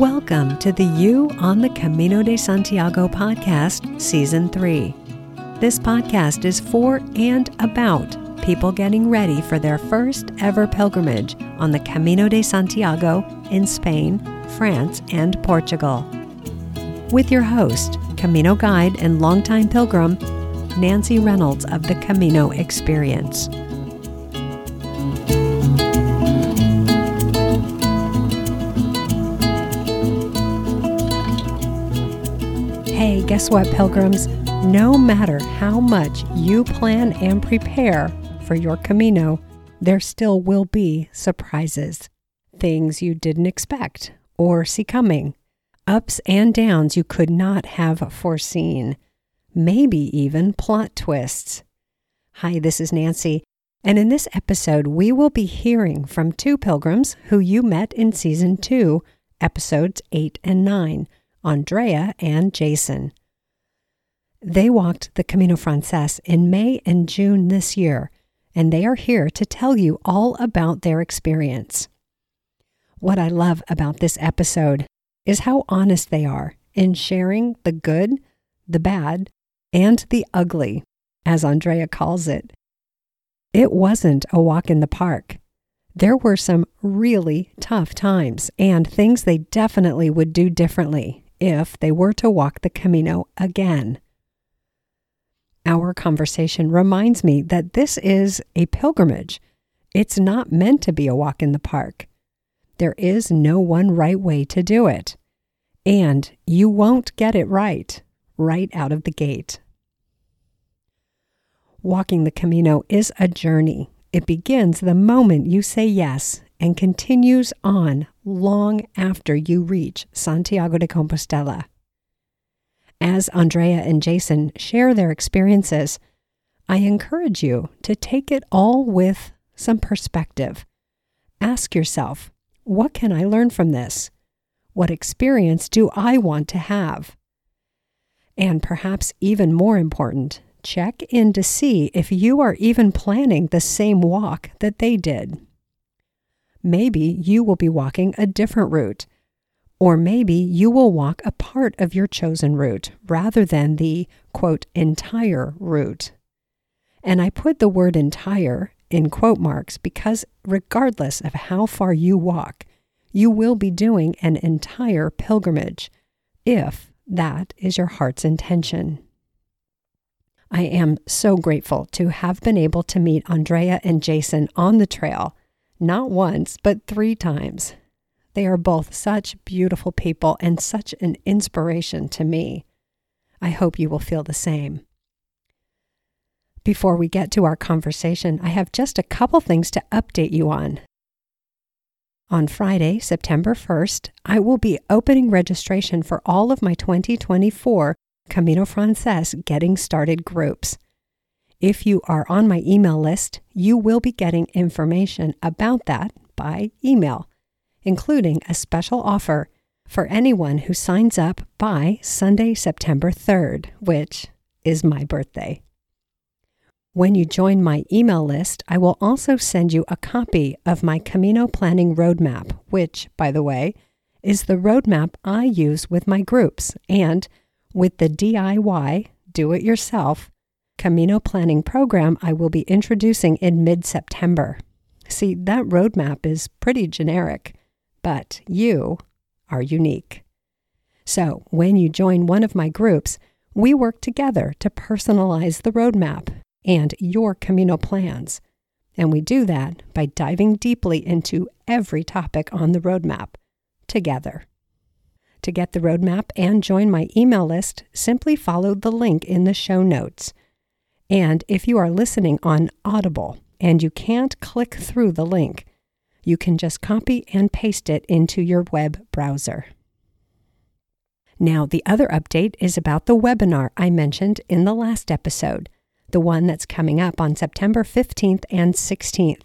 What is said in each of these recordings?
Welcome to the You on the Camino de Santiago podcast, Season 3. This podcast is for and about people getting ready for their first ever pilgrimage on the Camino de Santiago in Spain, France, and Portugal. With your host, Camino guide and longtime pilgrim, Nancy Reynolds of the Camino Experience. Hey, guess what, pilgrims? No matter how much you plan and prepare for your Camino, there still will be surprises. Things you didn't expect or see coming. Ups and downs you could not have foreseen. Maybe even plot twists. Hi, this is Nancy, and in this episode, we will be hearing from two pilgrims who you met in season two, episodes 8 and 9 Andrea and Jason. They walked the Camino Frances in May and June this year, and they are here to tell you all about their experience. What I love about this episode is how honest they are in sharing the good, the bad, and the ugly, as Andrea calls it. It wasn't a walk in the park. There were some really tough times and things they definitely would do differently if they were to walk the Camino again. Our conversation reminds me that this is a pilgrimage. It's not meant to be a walk in the park. There is no one right way to do it. And you won't get it right, right out of the gate. Walking the Camino is a journey. It begins the moment you say yes and continues on long after you reach Santiago de Compostela. As Andrea and Jason share their experiences, I encourage you to take it all with some perspective. Ask yourself, what can I learn from this? What experience do I want to have? And perhaps even more important, check in to see if you are even planning the same walk that they did. Maybe you will be walking a different route. Or maybe you will walk a part of your chosen route rather than the quote entire route. And I put the word entire in quote marks because regardless of how far you walk, you will be doing an entire pilgrimage if that is your heart's intention. I am so grateful to have been able to meet Andrea and Jason on the trail not once, but three times. They are both such beautiful people and such an inspiration to me. I hope you will feel the same. Before we get to our conversation, I have just a couple things to update you on. On Friday, September 1st, I will be opening registration for all of my 2024 Camino Frances Getting Started groups. If you are on my email list, you will be getting information about that by email, including a special offer for anyone who signs up by Sunday, September 3rd, which is my birthday. When you join my email list, I will also send you a copy of my Camino Planning Roadmap, which, by the way, is the roadmap I use with my groups and with the DIY, do it yourself Camino planning program I will be introducing in mid September. See, that roadmap is pretty generic, but you are unique. So, when you join one of my groups, we work together to personalize the roadmap and your Camino plans. And we do that by diving deeply into every topic on the roadmap together. To get the roadmap and join my email list, simply follow the link in the show notes. And if you are listening on Audible and you can't click through the link, you can just copy and paste it into your web browser. Now, the other update is about the webinar I mentioned in the last episode, the one that's coming up on September 15th and 16th.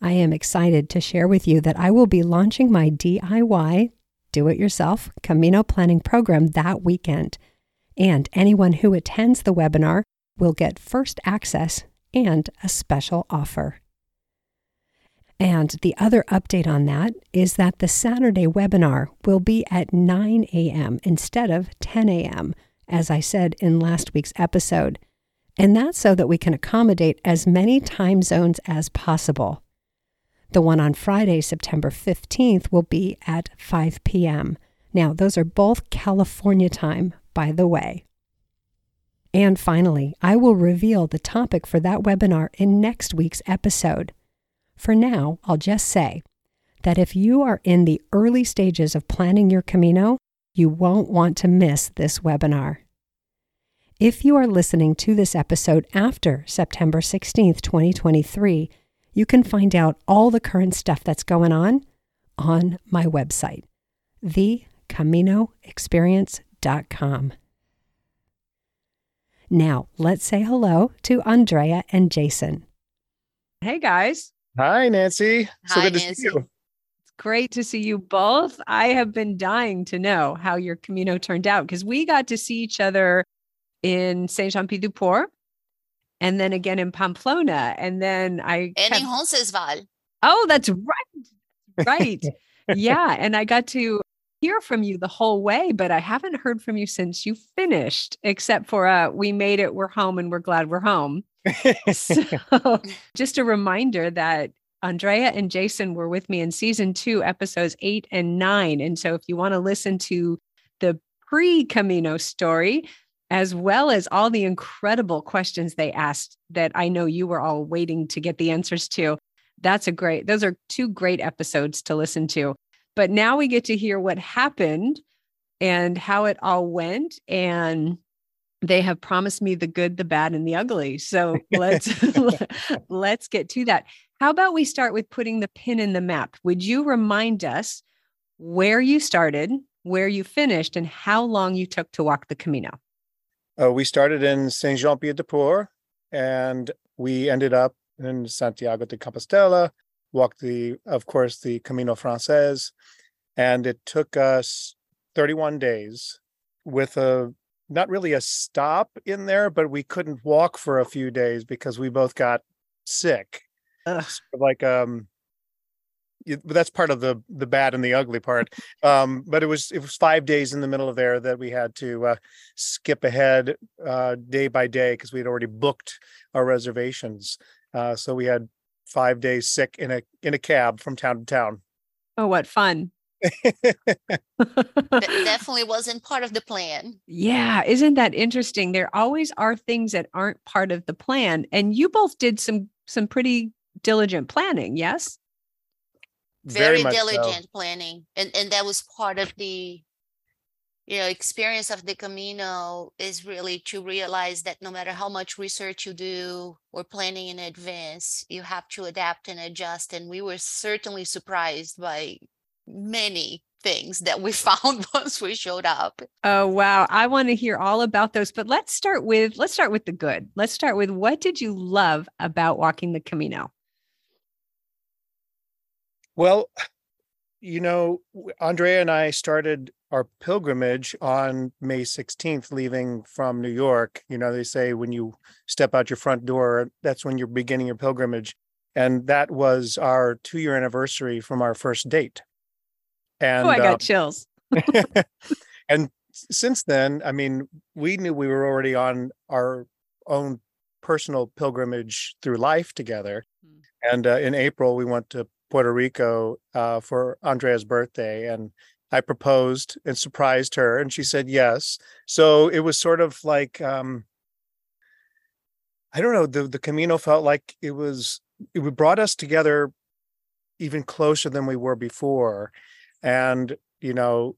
I am excited to share with you that I will be launching my DIY, do it yourself Camino planning program that weekend. And anyone who attends the webinar will get first access and a special offer. And the other update on that is that the Saturday webinar will be at 9 a.m. instead of 10 a.m., as I said in last week's episode. And that's so that we can accommodate as many time zones as possible. The one on Friday, September 15th, will be at 5 p.m. Now, those are both California time, by the way. And finally, I will reveal the topic for that webinar in next week's episode. For now, I'll just say that if you are in the early stages of planning your Camino, you won't want to miss this webinar. If you are listening to this episode after September 16th, 2023, you can find out all the current stuff that's going on on my website, thecaminoexperience.com. Now, let's say hello to Andrea and Jason. Hey, guys. Hi, Nancy. So Hi, good to Nancy. see you. It's great to see you both. I have been dying to know how your Camino turned out because we got to see each other in Saint Jean Pied de Port and then again in Pamplona. And then I. And kept- in Roncesvalles. oh, that's right. Right. yeah. And I got to hear from you the whole way, but I haven't heard from you since you finished, except for uh, we made it, we're home, and we're glad we're home. So just a reminder that Andrea and Jason were with me in season two, episodes eight and nine. And so if you want to listen to the pre Camino story, as well as all the incredible questions they asked that I know you were all waiting to get the answers to, that's a great, those are two great episodes to listen to. But now we get to hear what happened and how it all went. And they have promised me the good, the bad, and the ugly. So let's let's get to that. How about we start with putting the pin in the map? Would you remind us where you started, where you finished, and how long you took to walk the Camino? Uh, we started in Saint Jean Pied de Port and we ended up in Santiago de Compostela, walked the, of course, the Camino Frances. And it took us 31 days with a not really a stop in there, but we couldn't walk for a few days because we both got sick. Ugh. Sort of like um that's part of the the bad and the ugly part um but it was it was five days in the middle of there that we had to uh skip ahead uh day by day because we had already booked our reservations uh so we had five days sick in a in a cab from town to town Oh, what fun. That definitely wasn't part of the plan. yeah, isn't that interesting? There always are things that aren't part of the plan. And you both did some some pretty diligent planning, yes? Very, much so. diligent planning. And and that was part of the you know experience of the Camino is really to realize that no matter how much research you do or planning in advance, you have to adapt and adjust. And we were certainly surprised by many things that we found once we showed up. Oh wow, I want to hear all about those. But let's start with let's start with the good. Let's start with what did you love about walking the Camino? Well, you know, Andrea and I started our pilgrimage on May 16th, leaving from New York. You know, they say when you step out your front door, that's when you're beginning your pilgrimage. And that was our two year anniversary from our first date. And oh, I got uh, chills. and since then, I mean, we knew we were already on our own personal pilgrimage through life together. Mm. And uh, in April, we went to Puerto Rico uh, for Andrea's birthday, and I proposed and surprised her, and she said yes. So it was sort of like um, I don't know. The the Camino felt like it was it brought us together even closer than we were before, and you know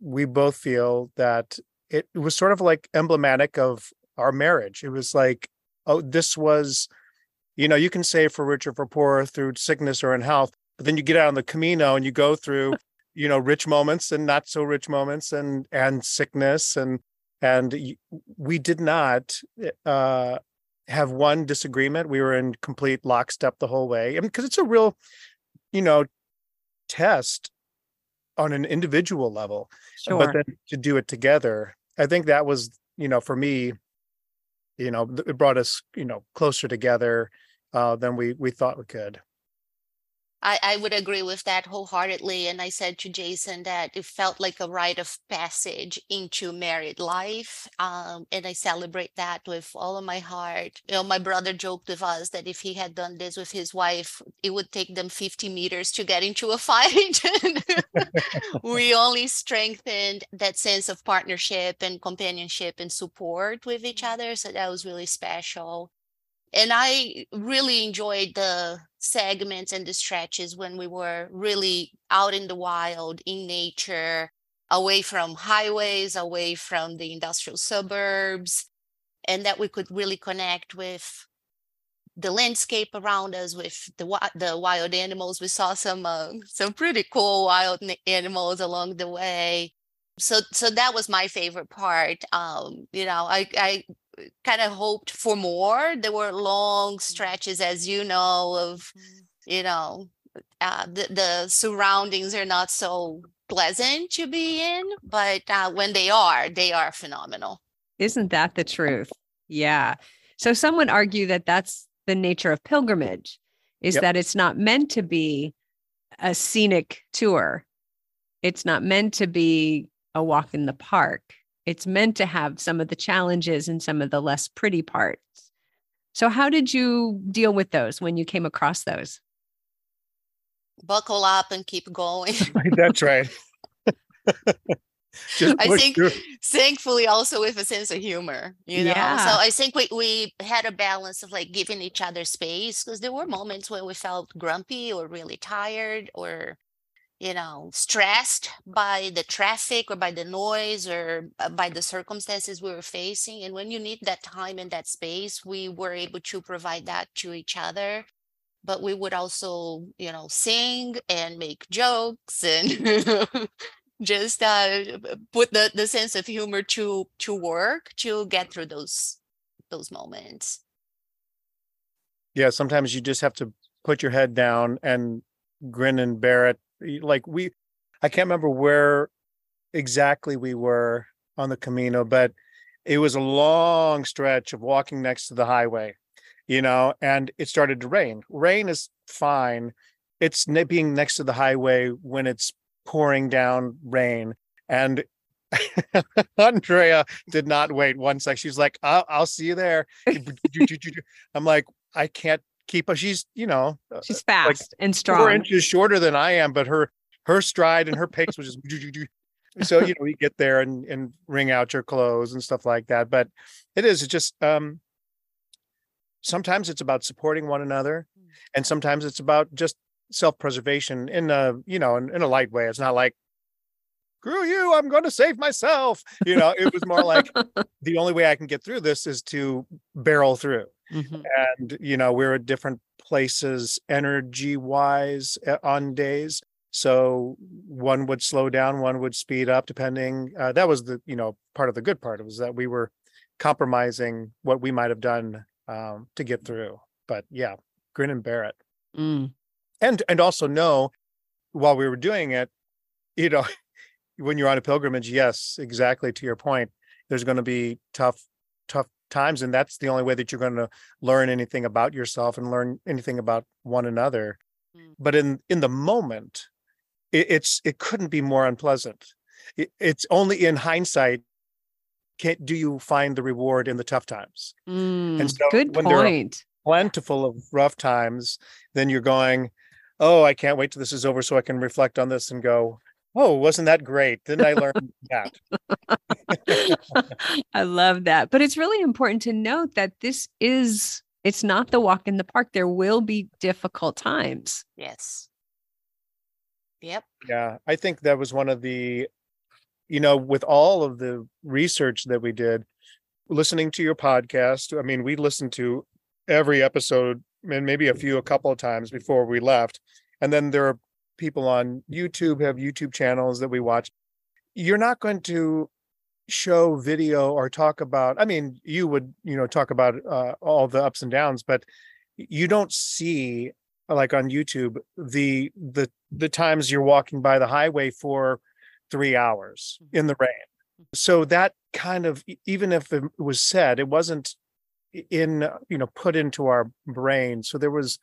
we both feel that it, was sort of like emblematic of our marriage. It was like, oh, this was, you know, you can say for rich or for poor through sickness or in health, but then you get out on the Camino and you go through, you know, rich moments and not so rich moments and and sickness and and we did not uh have one disagreement. We were in complete lockstep the whole way. I mean, because it's a real, you know, test on an individual level Sure. but then to do it together i think that was you know for me you know it brought us you know closer together uh than we we thought we could I, I would agree with that wholeheartedly. And I said to Jason that it felt like a rite of passage into married life. Um, and I celebrate that with all of my heart. You know, my brother joked with us that if he had done this with his wife, it would take them 50 meters to get into a fight. we only strengthened that sense of partnership and companionship and support with each mm. other. So that was really special and I really enjoyed the segments and the stretches when we were really out in the wild, in nature, away from highways, away from the industrial suburbs, and that we could really connect with the landscape around us, with the the wild animals. We saw some uh, some pretty cool wild animals along the way. So so that was my favorite part. Um, you know, I I kind of hoped for more. There were long mm. stretches, as you know, of mm. you know uh, the the surroundings are not so pleasant to be in, but uh, when they are, they are phenomenal. Isn't that the truth? Yeah. So some would argue that that's the nature of pilgrimage, is yep. that it's not meant to be a scenic tour. It's not meant to be a walk in the park it's meant to have some of the challenges and some of the less pretty parts. So, how did you deal with those when you came across those? Buckle up and keep going. That's right. I think through. thankfully also with a sense of humor, you know. Yeah. So I think we, we had a balance of like giving each other space because there were moments when we felt grumpy or really tired or you know, stressed by the traffic or by the noise or uh, by the circumstances we were facing. And when you need that time and that space, we were able to provide that to each other. But we would also, you know, sing and make jokes and just uh, put the, the sense of humor to to work to get through those those moments. Yeah, sometimes you just have to put your head down and grin and bear it like we i can't remember where exactly we were on the camino but it was a long stretch of walking next to the highway you know and it started to rain. Rain is fine. It's being next to the highway when it's pouring down rain. And andrea did not wait one sec. She's like i'll, I'll see you there. I'm like i can't keep up. She's, you know, uh, she's fast like and strong. Four inches shorter than I am, but her her stride and her pace was just. so you know, we get there and and wring out your clothes and stuff like that. But it is just um sometimes it's about supporting one another, mm. and sometimes it's about just self-preservation in a you know in, in a light way. It's not like screw you i'm going to save myself you know it was more like the only way i can get through this is to barrel through mm-hmm. and you know we're at different places energy wise eh, on days so one would slow down one would speed up depending uh, that was the you know part of the good part was that we were compromising what we might have done um, to get through but yeah grin and bear it mm. and and also know while we were doing it you know when you're on a pilgrimage yes exactly to your point there's going to be tough tough times and that's the only way that you're going to learn anything about yourself and learn anything about one another. Mm. but in in the moment it, it's it couldn't be more unpleasant. It, it's only in hindsight can do you find the reward in the tough times. Mm, and so good when point. plentiful of rough times then you're going oh i can't wait till this is over so i can reflect on this and go oh, wasn't that great? Didn't I learn that? I love that. But it's really important to note that this is, it's not the walk in the park. There will be difficult times. Yes. Yep. Yeah. I think that was one of the, you know, with all of the research that we did, listening to your podcast, I mean, we listened to every episode and maybe a few a couple of times before we left. And then there are people on YouTube have YouTube channels that we watch. You're not going to show video or talk about i mean you would you know talk about uh, all the ups and downs but you don't see like on youtube the the the times you're walking by the highway for three hours in the rain so that kind of even if it was said it wasn't in you know put into our brain so there was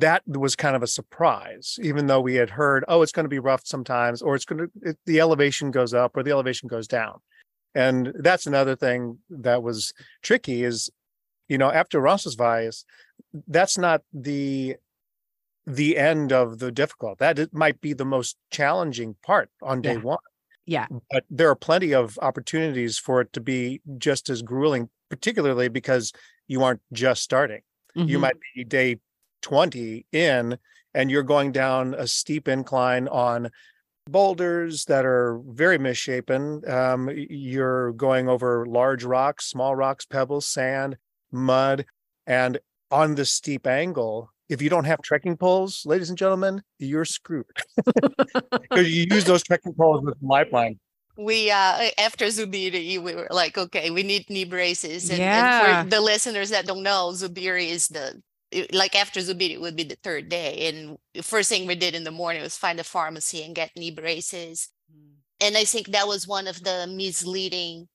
that was kind of a surprise, even though we had heard, oh, it's going to be rough sometimes, or it's going to, it, the elevation goes up or the elevation goes down. And that's another thing that was tricky is, you know, after Roncesvalles, that's not the the end of the difficult. That it might be the most challenging part on day Yeah. one. Yeah. But there are plenty of opportunities for it to be just as grueling, particularly because you aren't just starting you Mhm. might be day 20 in and you're going down a steep incline on boulders that are very misshapen um, you're going over large rocks small rocks pebbles sand mud and on the steep angle if you don't have trekking poles ladies and gentlemen you're screwed because you use those trekking poles with lifeline We uh after Zubiri, we were like, okay, we need knee braces. And, Yeah. and for the listeners that don't know, Zubiri is the it- like after Zubiri it would be the third day. And the first thing we did in the morning was find a pharmacy and get knee braces. And I think that was one of the misleading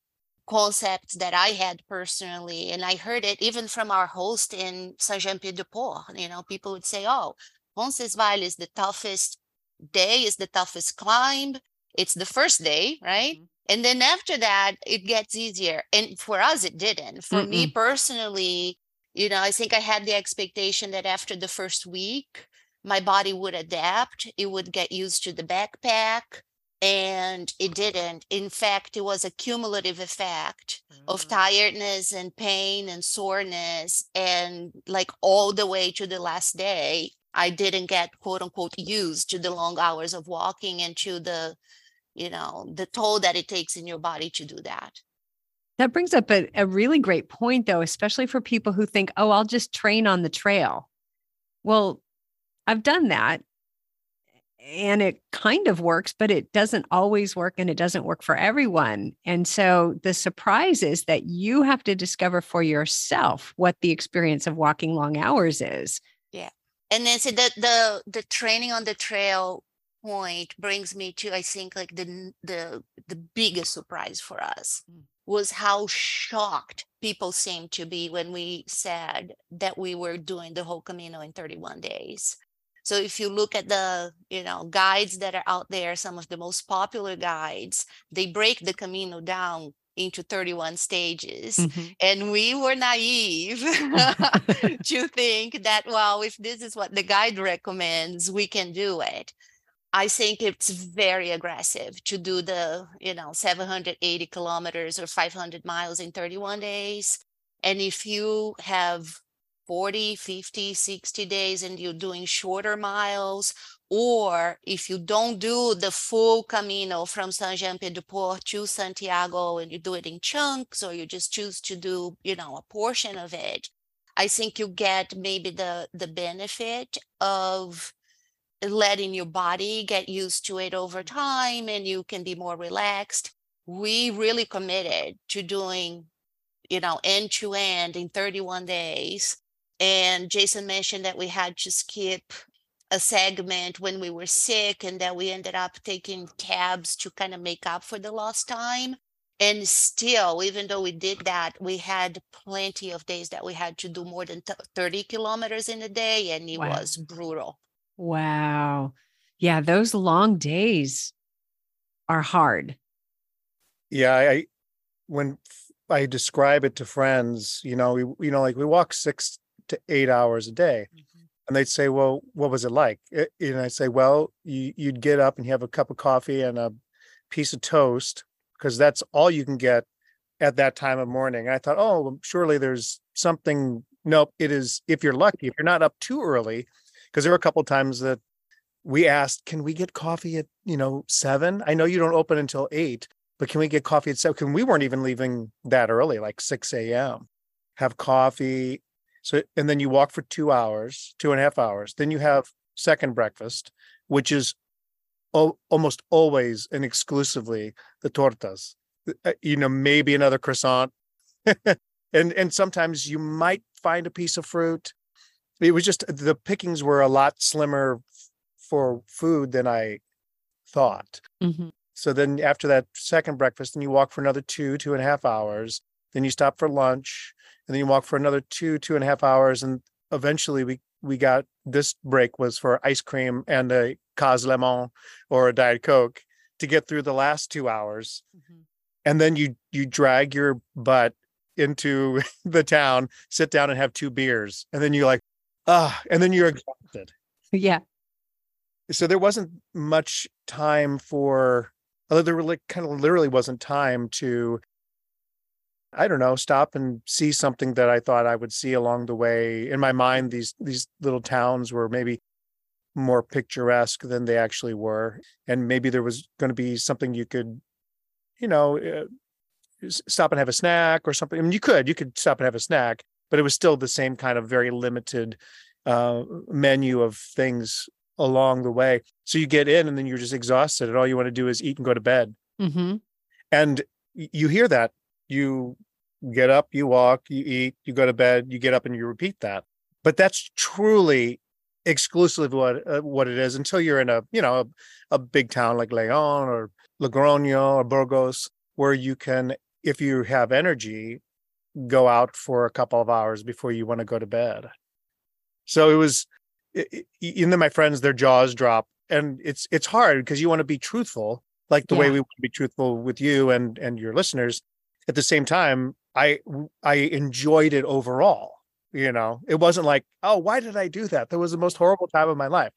concepts that I had personally. And I heard it even from our host in Saint-Jean-Pied-de-Port. You know, people would say, oh, Roncesvalles is the toughest day, is the toughest climb. It's the first day, right? Mhm. And then after that, it gets easier. And for us, it didn't. For me personally, you know, I think I had the expectation that after the first week, my body would adapt, it would get used to the backpack, and it didn't. In fact, it was a cumulative effect of Mm. tiredness and pain and soreness and like all the way to the last day i didn't get quote unquote used to the long hours of walking and to the you know the toll that it takes in your body to do that That brings up a, a really great point, though, especially for people who think, oh, I'll just train on the trail. Well, I've done that and it kind of works, but it doesn't always work and it doesn't work for everyone. And so the surprise is that you have to discover for yourself what the experience of walking long hours is. Yeah. And then so the the the training on the trail point brings me to i think like the the the biggest surprise for us Mm. Was how shocked people seemed to be when we said that we were doing the whole camino in 31 days. So if you look at the you know guides that are out there some of the most popular guides they break the camino down into 31 stages mm-hmm. and we were naive to think that well if this is what the guide recommends we can do it i think it's very aggressive to do the you know 780 kilometers or 500 miles in 31 days. And if you have 40 50 60 days and you're doing shorter miles or if you don't do the full camino from San Jean Pied de Port to Santiago and you do it in chunks or you just choose to do, you know, a portion of it, I think you get maybe the the benefit of letting your body get used to it over mm-hmm. time and you can be more relaxed. We really committed to doing, you know, end to end in 31 days. And Jason mentioned that we had to skip a segment when we were sick and that we ended up taking cabs to kind of make up for the lost time. And still, even though we did that, we had plenty of days that we had to do more than th- 30 kilometers in a day, and it Wow. was brutal. Wow. Yeah, those long days are hard. yeah i when i describe it to friends you know we you know like we walk six to eight hours a day mm-hmm. and they'd say well what was it like and i say well you, you'd get up and you have a cup of coffee and a piece of toast because that's all you can get at that time of morning and i thought oh surely there's something nope it is if you're lucky if you're not up too early because there were a couple times that we asked can we get coffee at you know seven i know you don't open until eight but can we get coffee at seven? Because we weren't even leaving that early, like 6 a.m. Have coffee. So, and then you walk for two hours, two and a half hours. Then you have second breakfast, which is al- almost always and exclusively the tortas. Uh, You know, maybe another croissant. and and sometimes you might find a piece of fruit. It was just the pickings were a lot slimmer for food than I thought. Mhm. So then after that second breakfast, then you walk for another two, two and a half hours. Then you stop for lunch, and then you walk for another two, two and a half hours, and eventually we we got this break was for ice cream and a Kas Lemon or a Diet Coke to get through the last two hours. Mhm. And then you you drag your butt into the town, sit down and have two beers. And then you're like, ah, and then you're exhausted. Yeah. So there wasn't much time for although there really kind of literally wasn't time to I don't know, stop and see something that I thought I would see along the way. In my mind, these these little towns were maybe more picturesque than they actually were, and maybe there was going to be something you could, you know, uh, stop and have a snack or something. I mean, you could you could stop and have a snack, but it was still the same kind of very limited uh, menu of things along the way. So you get in, and then you're just exhausted, and all you want to do is eat and go to bed. Hmm and you hear that. You get up you walk you eat you go to bed you get up and you repeat that. But that's truly exclusively what uh, what it is until you're in a you know a, a big town like leon or logroño or burgos where you can if you have energy go out for a couple of hours before you want to go to bed. So it was i- i- and then my friends their jaws drop and it's it's hard because you want to be truthful like the way we want to be truthful with you and and your listeners. At the same time i i enjoyed it overall you know? It wasn't like oh why did i do that? That was the most horrible time of my life.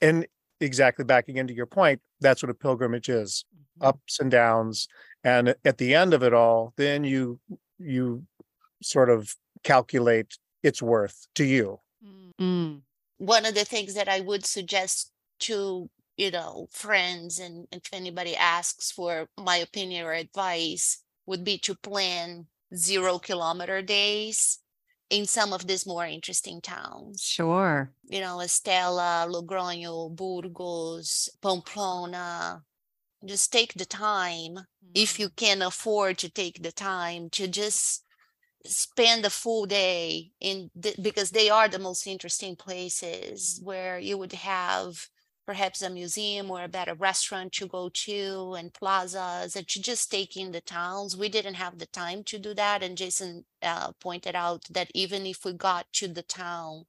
And exactly backing into your point that's what a pilgrimage is. Mm-hmm. Ups and downs and at the end of it all then you you sort of calculate its worth to you Mm. one of the things that I would suggest to, you know, friends and if anybody asks for my opinion or advice would be to plan zero kilometer days in some of these more interesting towns. Sure. You know, Estella, Logroño, Burgos, Pamplona. Just take the time if you can afford to take the time to just spend a full day in the, because they are the most interesting places where you would have perhaps a museum or a better restaurant to go to and plazas and to just take in the towns. We didn't have the time to do that and jason uh, pointed out that even if we got to the town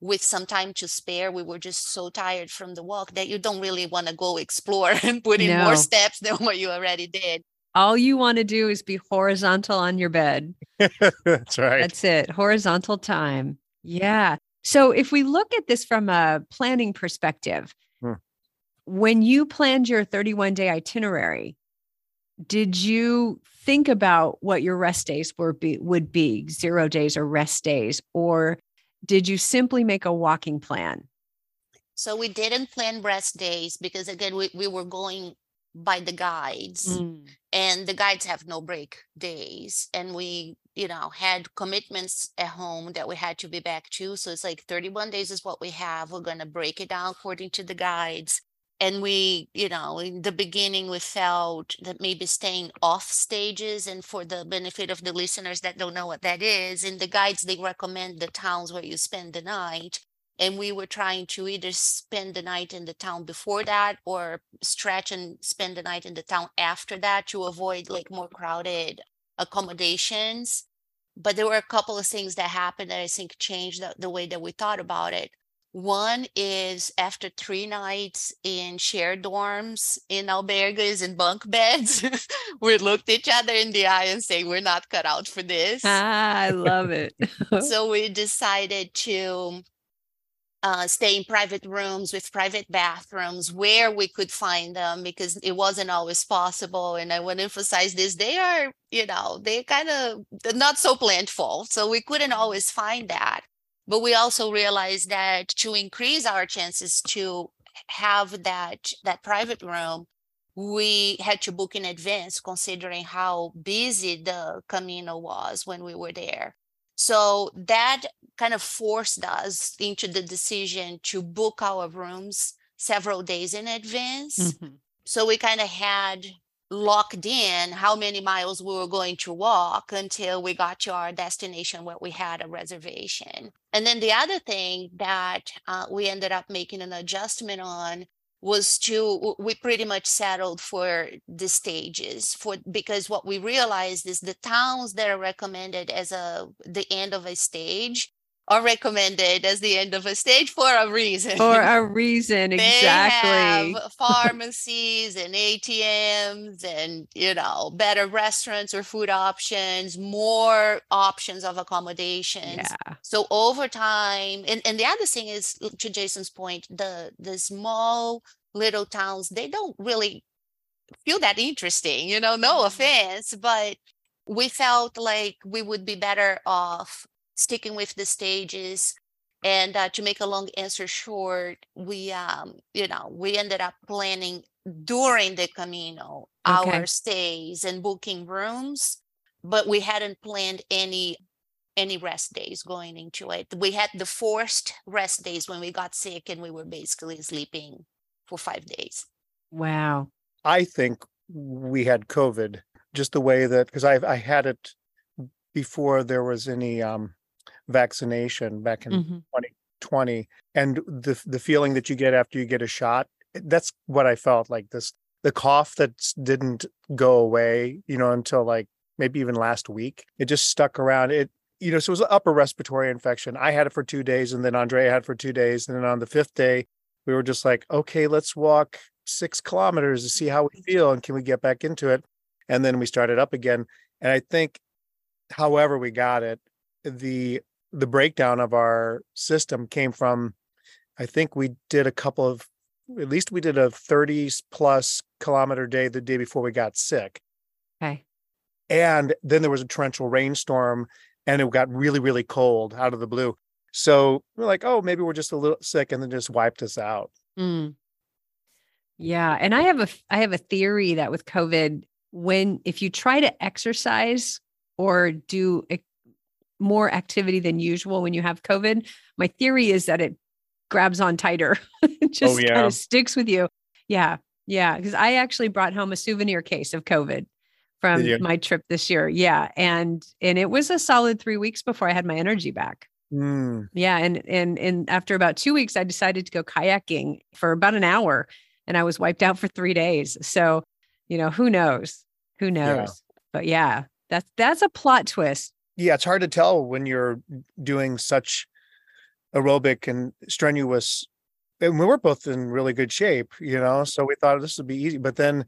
with some time to spare we were just so tired from the walk that you don't really want to go explore and put in No. more steps than what you already did All you want to do is be horizontal on your bed. that's right That's it. Horizontal time. Yeah. So if we look at this from a planning perspective, Hmm. when you planned your 31 day itinerary, did you think about what your rest days were be, would be, zero days or rest days, or did you simply make a walking plan? So we didn't plan rest days because again, we, we were going by the guides mm. and the guides have no break days. And we, you know, had commitments at home that we had to be back to. So it's like 31 days is what we have. We're going to break it down according to the guides. And we, you know, in the beginning, we felt that maybe staying off stages. And for the benefit of the listeners that don't know what that is, in the guides, they recommend the towns where you spend the night and we were trying to either spend the night in the town before that or stretch and spend the night in the town after that to avoid like more crowded accommodations but there were a couple of things that happened that i think changed the, the way that we thought about it one is after three nights in shared dorms in albergues and bunk beds we looked each other in the eye and say we're not cut out for this Ah, I love it. so we decided to uh, stay in private rooms with private bathrooms where we could find them because it wasn't always possible. And I want to emphasize this: they are, you know, they kind of not so plentiful, so we couldn't always find that. But we also realized that to increase our chances to have that that private room, we had to book in advance, considering how busy the Camino was when we were there. So that kind of forced us into the decision to book our rooms several days in advance. Mhm. So we kind of had locked in how many miles we were going to walk until we got to our destination where we had a reservation. And then the other thing that uh, we ended up making an adjustment on was to we pretty much settled for the stages for because what we realized is the towns that are recommended as a the end of a stage are recommended as the end of a stage for a reason. For a reason, they exactly. have pharmacies and ATMs and you know better restaurants or food options, more options of accommodations. Yeah. So over time, and, and the other thing is to Jason's point, the the small little towns, they don't really feel that interesting, you know, no Mhm. offense, but we felt like we would be better off sticking with the stages. And uh, to make a long answer short, we um, you know, we ended up planning during the Camino Okay. our stays and booking rooms, but we hadn't planned any any rest days going into it. We had the forced rest days when we got sick and we were basically sleeping for five days. Wow. I think we had COVID, just the way that because I I had it before there was any um vaccination back in Mhm. 2020 and the the feeling that you get after you get a shot eh, that's what I felt like this the cough that didn't go away you know until like maybe even last week it just stuck around it you know so it was an upper respiratory infection. I had it for 2 days and then Andrea had for 2 days and then on the 5th day we were just like okay let's walk 6 kilometers to see how we feel and can we get back into it? And then we started up again and I think however we got it the the breakdown of our system came from i think we did a couple of at least we did a 30 plus kilometer day the day before we got sick Okay. and then there was a torrential rainstorm and it got really really cold out of the blue so we're like oh maybe we're just a little sick and then just wiped us out Mm. Yeah, and I have a i have a theory that with COVID, when if you try to exercise or do more activity than usual when you have COVID, my theory is that it grabs on tighter. it just kind yeah. of sticks with you. Yeah, yeah. Because I actually brought home a souvenir case of COVID from my trip this year. Yeah, and and it was a solid three weeks before I had my energy back. Mm, Yeah, and and and after about two weeks, I decided to go kayaking for about an hour, and I was wiped out for three days. So, you know, who knows? Who knows? But yeah, that's that's a plot twist. Yeah it's hard to tell when you're doing such aerobic and strenuous and we were both in really good shape you know so we thought this would be easy but then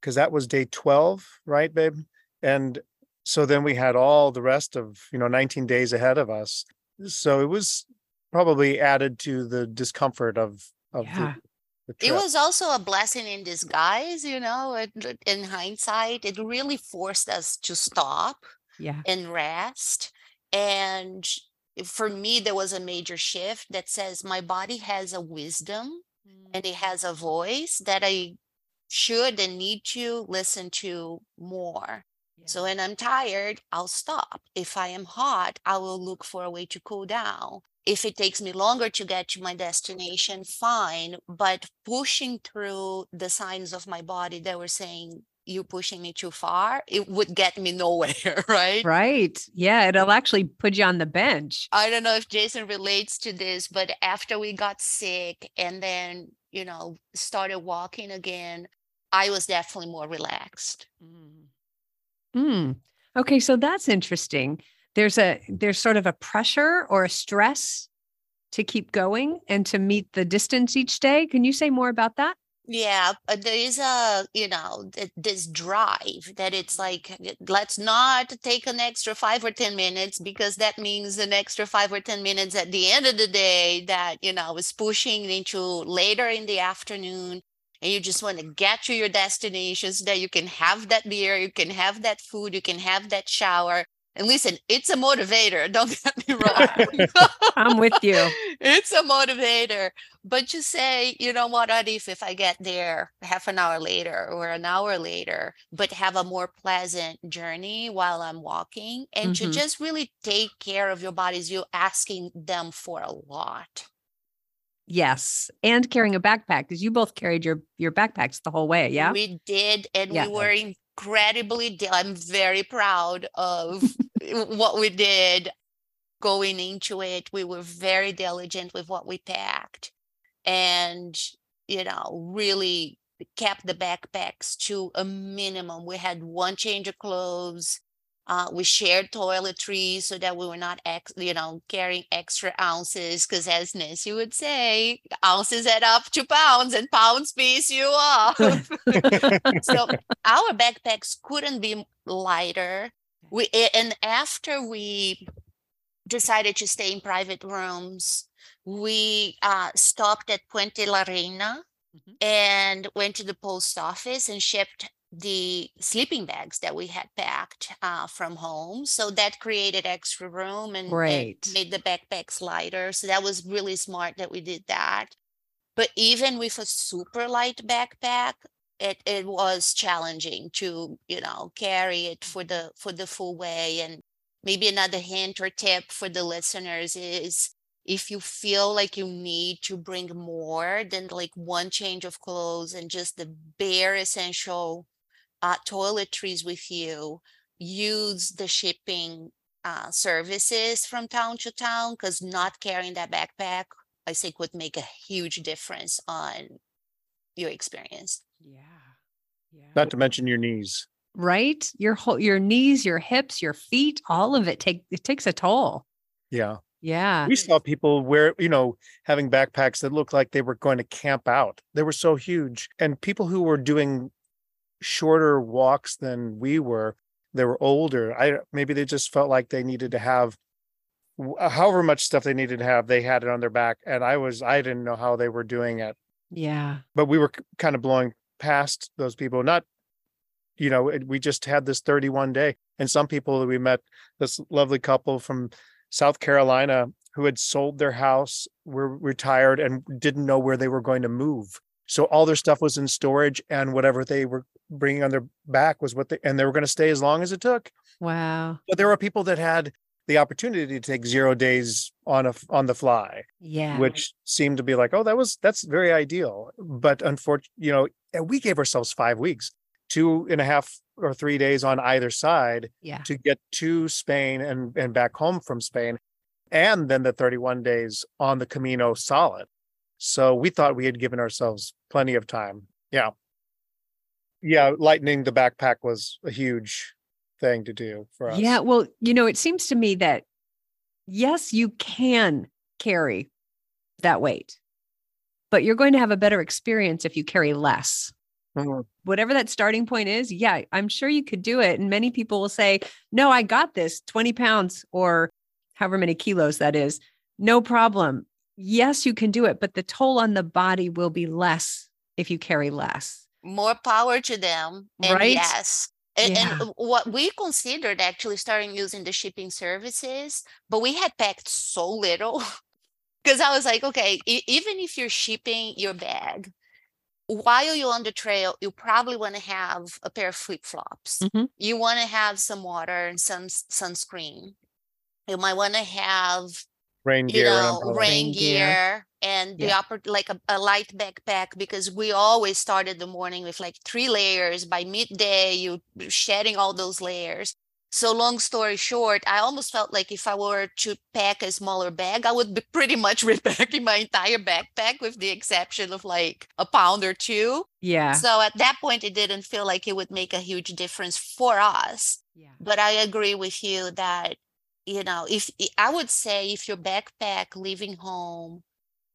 because that was day 12 right babe? And so then we had all the rest of you know 19 days ahead of us. So it was probably added to the discomfort of of Yeah. the, the It was also a blessing in disguise, you know, in hindsight, it really forced us to stop Yeah. and rest. And for me, there was a major shift that says my body has a wisdom and it mm. has a voice that I should and need to listen to more. So when I'm tired, I'll stop. If I am hot, I will look for a way to cool down. If it takes me longer to get to my destination, fine. But pushing through the signs of my body that were saying, you're pushing me too far, it would get me nowhere, right? Right. Yeah. It'll actually put you on the bench. I don't know if Jason relates to this, but after we got sick and then, you know, started walking again, I was definitely more relaxed. Hmm. Okay. So that's interesting. There's a there's sort of a pressure or a stress to keep going and to meet the distance each day. Can you say more about that? Yeah, uh, there is a, you know, this drive that it's like, let's not take an extra five or 10 minutes because that means an extra five or 10 minutes at the end of the day that, you know, is pushing into later in the afternoon. And you just want to get to your destination so that you can have that beer, you can have that food, you can have that shower. And listen, it's a motivator. Don't get me wrong. I'm with you. it's a motivator. But you say, you know what, Arif, if I get there half an hour later or an hour later, but have a more pleasant journey while I'm walking and to Mhm. just really take care of your bodies, you're asking them for a lot. Yes. And carrying a backpack because you both carried your your backpacks the whole way. Yeah. We did, and Yeah. we were incredibly, I'm very proud of what we did going into it. We were very diligent with what we packed and, you know, really kept the backpacks to a minimum. We had one change of clothes. Uh, we shared toiletries so that we were not, ex- you know, carrying extra ounces. Because as Nancy would say, ounces add up to pounds, and pounds piece you off. so our backpacks couldn't be lighter. We and after we decided to stay in private rooms, we uh, stopped at Puente La Reina Mhm. and went to the post office and shipped the sleeping bags that we had packed uh, from home. So that created extra room and, Great. made the backpacks lighter. So that was really smart that we did that. But even with a super light backpack, it, it was challenging to you know carry it for the for the full way and maybe another hint or tip for the listeners is if you feel like you need to bring more than like one change of clothes and just the bare essential uh, toiletries with you, use the shipping uh, services from town to town because not carrying that backpack, I think, would make a huge difference on your experience. Yeah. Yeah. Not to mention your knees. right? Your whole your knees, your hips, your feet, all of it take it takes a toll. Yeah. Yeah. We saw people wear, you know, having backpacks that looked like they were going to camp out. They were so huge. And people who were doing shorter walks than we were, they were older. I maybe they just felt like they needed to have uh, however much stuff they needed to have, they had it on their back. And I was I didn't know how they were doing it. Yeah. But we were kind of blowing past those people. Not, you know, we just had this 31 day. And some people that we met, this lovely couple from South Carolina who had sold their house, were retired, and didn't know where they were going to move. So all their stuff was in storage, and whatever they were bringing on their back was what they, and they were going to stay as long as it took. Wow. But there were people that had the opportunity to take zero days on a on the fly, Yeah. which seemed to be like, oh, that was that's very ideal. But unfortunately, you know, we gave ourselves five weeks, two and a half or three days on either side yeah. to get to Spain and and back home from Spain, and then the 31 days on the Camino solid. So we thought we had given ourselves plenty of time. Yeah. Yeah, lightening the backpack was a huge thing to do for us. Yeah. Well, you know, it seems to me that yes, you can carry that weight, but you're going to have a better experience if you carry less. Mhm. Whatever that starting point is, yeah, I'm sure you could do it. And many people will say, No, I got this 20 pounds or however many kilos that is. No problem. Yes, you can do it, but the toll on the body will be less if you carry less. More power to them. And Right? yes. And, Yeah. and what we considered actually starting using the shipping services, but we had packed so little because I was like, okay, e- even if you're shipping your bag, while you're on the trail, you probably want to have a pair of flip flops. Mhm. You want to have some water and some sunscreen. You might want to have Rain you gear. and know, rain Rain gear. gear and the Yeah. upper like a, a light backpack because we always started the morning with like three layers. By midday, you shedding all those layers. So long story short, I almost felt like if I were to pack a smaller bag, I would be pretty much repacking my entire backpack with the exception of like a pound or two. Yeah. So at that point, it didn't feel like it would make a huge difference for us yeah. but I agree with you that you know if I would say if your backpack leaving home,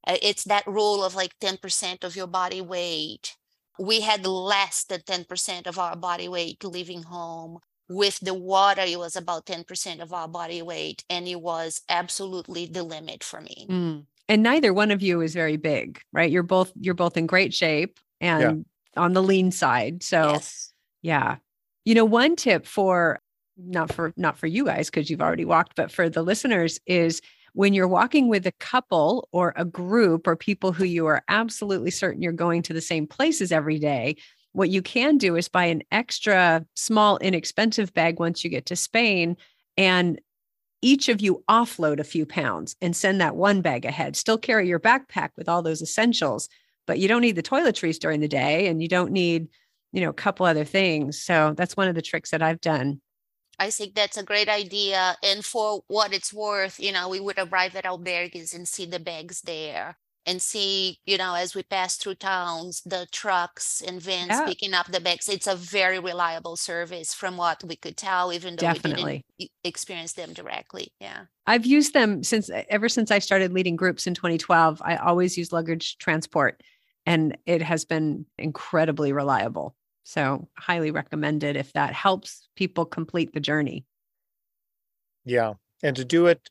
uh, it's that rule of like ten percent of your body weight. We had less than ten percent of our body weight leaving home. With the water, it was about ten percent of our body weight, and it was absolutely the limit for me. Mm. And neither one of you is very big, right? You're both you're both in great shape and on the lean side. So Yes. yeah. You know, one tip for not for not for you guys because you've already walked, but for the listeners is when you're walking with a couple or a group or people who you are absolutely certain you're going to the same places every day, what you can do is buy an extra small inexpensive bag once you get to Spain and each of you offload a few pounds and send that one bag ahead. Still carry your backpack with all those essentials, but you don't need the toiletries during the day and you don't need, you know, a couple other things. So that's one of the tricks that I've done. I think that's a great idea. And for what it's worth, you know, we would arrive at albergues and see the bags there. and see, you know, as we pass through towns, the trucks and vans Yeah. picking up the bags. It's a very reliable service from what we could tell, even though we didn't experience them directly. Yeah. I've used them since ever since I started leading groups in 2012. I always use luggage transport and it has been incredibly reliable. So, highly recommended if that helps people complete the journey. Yeah. And to do it,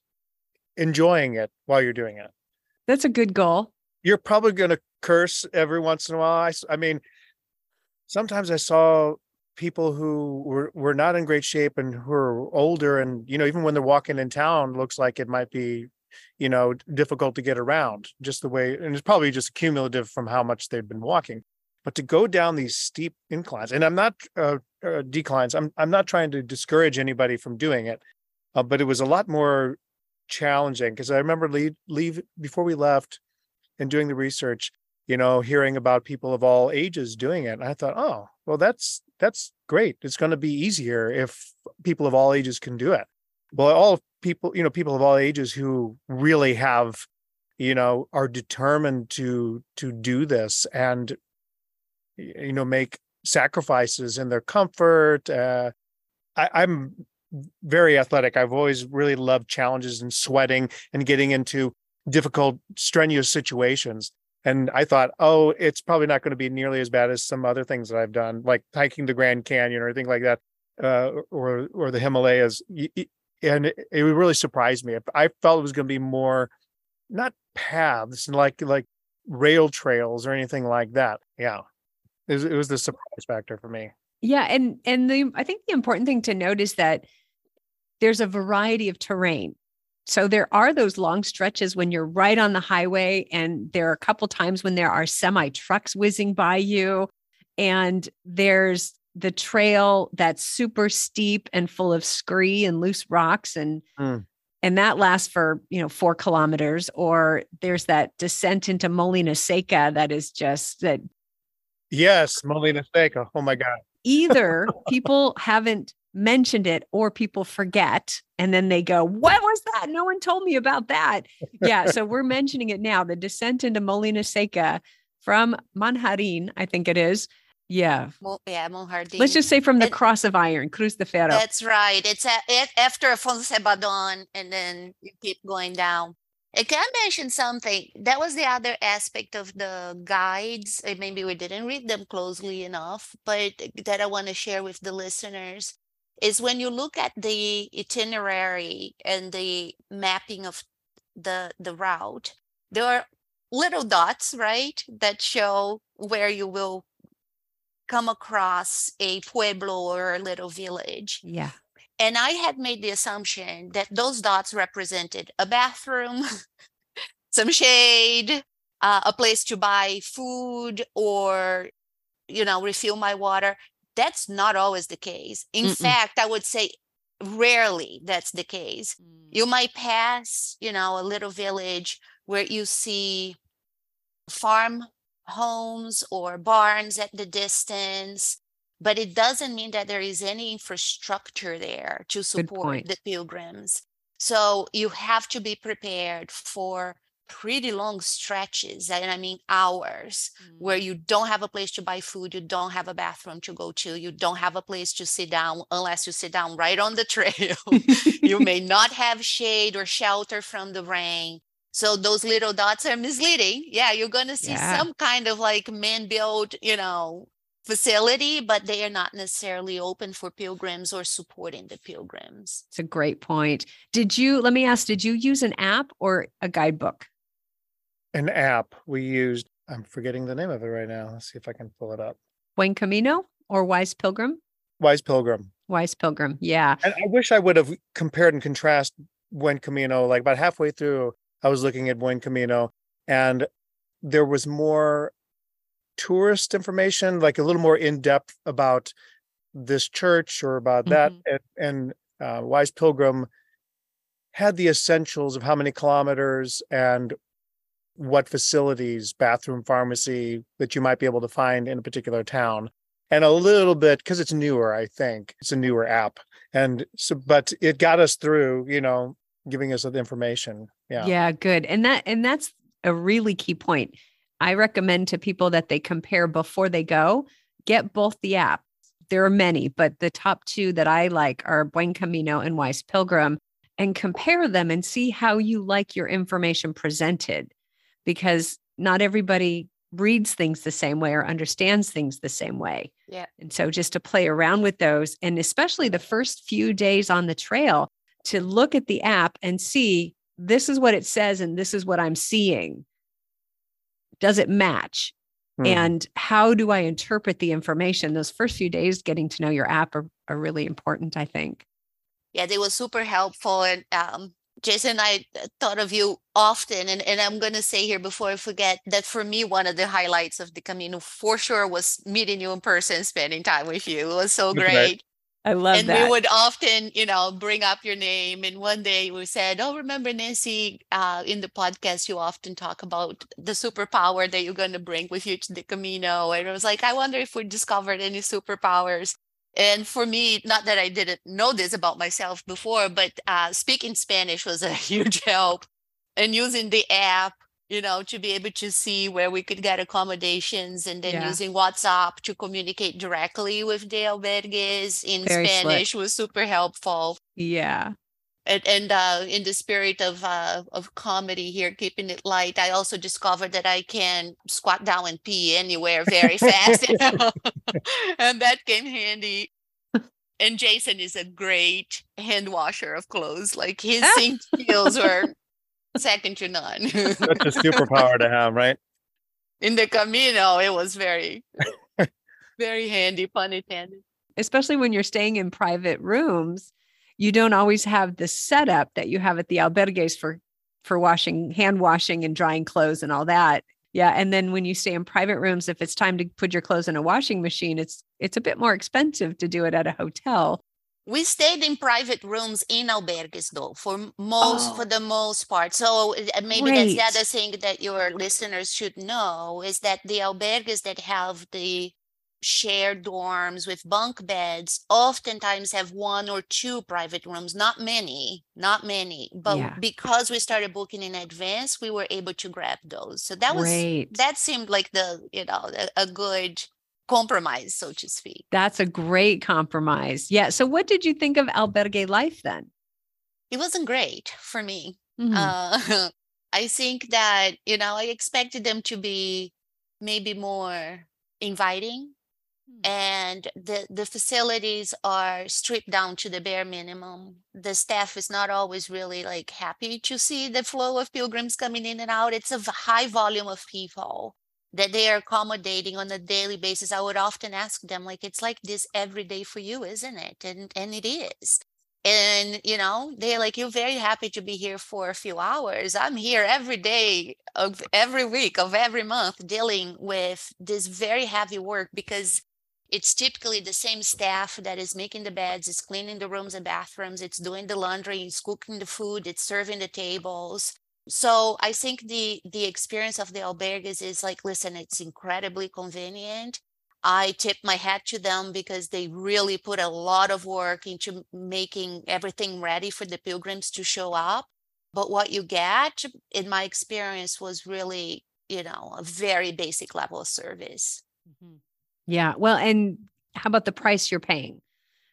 enjoying it while you're doing it. That's a good goal. You're probably going to curse every once in a while. I, I mean, sometimes I saw people who were, were not in great shape and who are older and, you know, even when they're walking in town, looks like it might be, you know, difficult to get around just the way, and it's probably just cumulative from how much they've been walking. But to go down these steep inclines, and I'm not uh, uh, declines. I'm I'm not trying to discourage anybody from doing it, uh, but it was a lot more challenging because I remember leave leave before we left and doing the research, you know, hearing about people of all ages doing it. And I thought, oh, well, that's that's great. It's going to be easier if people of all ages can do it. Well, all people, you know, people of all ages who really have, you know, are determined to to do this and you know make sacrifices in their comfort. Uh, I, I'm very athletic. I've always really loved challenges and sweating and getting into difficult, strenuous situations. And I thought, oh, it's probably not going to be nearly as bad as some other things that I've done, like hiking the Grand Canyon or anything like that, uh, or or the Himalayas. And it, it really surprised me. I felt it was going to be more, not paths like like rail trails or anything like that. Yeah, it was, it was the surprise factor for me. Yeah, and and the I think the important thing to note is that there's a variety of terrain. So there are those long stretches when you're right on the highway and there are a couple times when there are semi trucks whizzing by you and there's the trail that's super steep and full of scree and loose rocks and Mm. and that lasts for you know four kilometers or there's that descent into Molinaseca that is just that Yes, Molina Seca. Oh my God. either people haven't mentioned it or people forget and then they go what was that no one told me about that yeah so we're mentioning it now the descent into Molinaseca from Manjarin, i think it is yeah Mo- yeah, Monjardin. let's just say from the And- cross of iron cruz de ferro That's right. It's a, it, after Foncebadón, and then you keep going down. Can I mention something. That was the other aspect of the guides. Maybe we didn't read them closely enough, but that I want to share with the listeners is when you look at the itinerary and the mapping of the the route, there are little dots, right, that show where you will come across a pueblo or a little village. yeah And I had made the assumption that those dots represented a bathroom, some shade, uh, a place to buy food or, you know, refill my water. That's not always the case. In Mm-mm. fact, I would say rarely that's the case. You might pass, you know, a little village where you see farm homes or barns at the distance, but it doesn't mean that there is any infrastructure there to support the pilgrims. So you have to be prepared for pretty long stretches, and I mean hours, where mm. you don't have a place to buy food, you don't have a bathroom to go to, you don't have a place to sit down unless you sit down right on the trail. you may not have shade or shelter from the rain. So those little dots are misleading. Yeah, you're going to see Yeah. some kind of like man-built, you know, facility, but they are not necessarily open for pilgrims or supporting the pilgrims. it's a great point did you let me ask did you use an app or a guidebook An app we used. I'm forgetting the name of it right now. Let's see if I can pull it up. buen camino or wise pilgrim Wise Pilgrim. wise pilgrim yeah And I wish I would have compared and contrast Buen Camino. Like about halfway through, I was looking at Buen Camino, and there was more tourist information, like a little more in depth about this church or about that. And, and uh, Wise Pilgrim had the essentials of how many kilometers and what facilities, bathroom, pharmacy that you might be able to find in a particular town. And a little bit because it's newer, I think it's a newer app and so but it got us through you know giving us the information yeah yeah good and that and that's a really key point. I recommend to people that they compare before they go, get both the apps. There are many, but the top two that I like are Buen Camino and Wise Pilgrim, and compare them and see how you like your information presented. Because not everybody reads things the same way or understands things the same way. Yeah. And so just to play around with those, and especially the first few days on the trail, to look at the app and see this is what it says and this is what I'm seeing. Does it match? Hmm. And how do I interpret the information? Those first few days getting to know your app are, are really important, I think. Yeah, they were super helpful. And um, Jason, I uh, thought of you often. And, and I'm going to say here before I forget that for me, one of the highlights of the Camino for sure was meeting you in person, spending time with you. It was so Okay. great. I love and that. we would often, you know, bring up your name. And one day we said, "Oh, remember Nancy? Uh, in the podcast, you often talk about the superpower that you're going to bring with you to the Camino." And I was like, "I wonder if we discovered any superpowers." And for me, not that I didn't know this about myself before, but uh, speaking Spanish was a huge help, and using the app, you know, to be able to see where we could get accommodations, and then Yeah. using WhatsApp to communicate directly with the albergues in Very slick. Spanish was super helpful. yeah. And, and uh, in the spirit of uh, of comedy here, keeping it light, I also discovered that I can squat down and pee anywhere very fast, you know? and that came handy. And Jason is a great hand washer of clothes. Like his sink skills were second to none. That's a superpower to have, right? in the Camino, it was very, very handy, pun intended. especially when you're staying in private rooms, you don't always have the setup that you have at the albergues for for washing, hand washing and drying clothes and all that. Yeah, and then when you stay in private rooms, if it's time to put your clothes in a washing machine, it's it's a bit more expensive to do it at a hotel. We stayed in private rooms in albergues though, for most, for Oh. the most part. So uh, maybe that's the other thing that your listeners should know is that the albergues that have the shared dorms with bunk beds oftentimes have one or two private rooms, not many, not many. But Yeah. because we started booking in advance, we were able to grab those. So that was Great. that seemed like the, you know, a, a good compromise, so to speak. That's a great compromise. Yeah. So what did you think of albergue life then? It wasn't great for me. Mhm. Uh, I think that, you know, I expected them to be maybe more inviting Hmm. and the, the facilities are stripped down to the bare minimum. The staff is not always really like happy to see the flow of pilgrims coming in and out. It's a high volume of people that they are accommodating on a daily basis. I would often ask them, like, it's like this every day for you, isn't it? And and it is and you know they're like you're very happy to be here for a few hours i'm here every day of every week of every month dealing with this very heavy work because it's typically the same staff that is making the beds it's cleaning the rooms and bathrooms it's doing the laundry it's cooking the food it's serving the tables so i think the the experience of the albergues is like listen it's incredibly convenient I tip my hat to them because they really put a lot of work into making everything ready for the pilgrims to show up. But what you get, in my experience, was really, you know, a very basic level of service. Mm-hmm. Yeah. Well, and how about the price you're paying?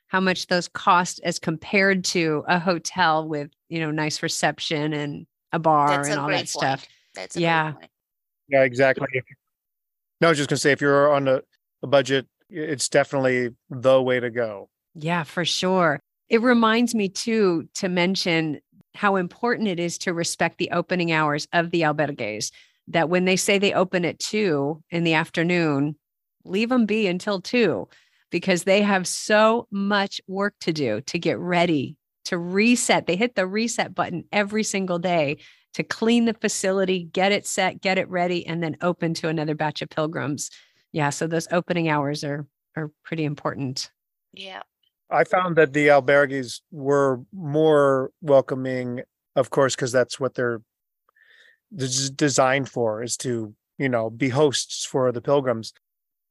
How much those cost as compared to a hotel with, you know, nice reception and a bar That's and a all great that stuff. That's a Yeah. great point. Yeah, exactly. No, I was just gonna say, if you're on a, a budget, it's definitely the way to go. Yeah, for sure. It reminds me too to mention how important it is to respect the opening hours of the albergues. That when they say they open at two in the afternoon, leave them be until two because they have so much work to do to get ready, to reset. They hit the reset button every single day to clean the facility, get it set, get it ready, and then open to another batch of pilgrims. Yeah, so those opening hours are are pretty important. Yeah. I found that the albergues were more welcoming, of course, because that's what they're des- designed for is to, you know, be hosts for the pilgrims.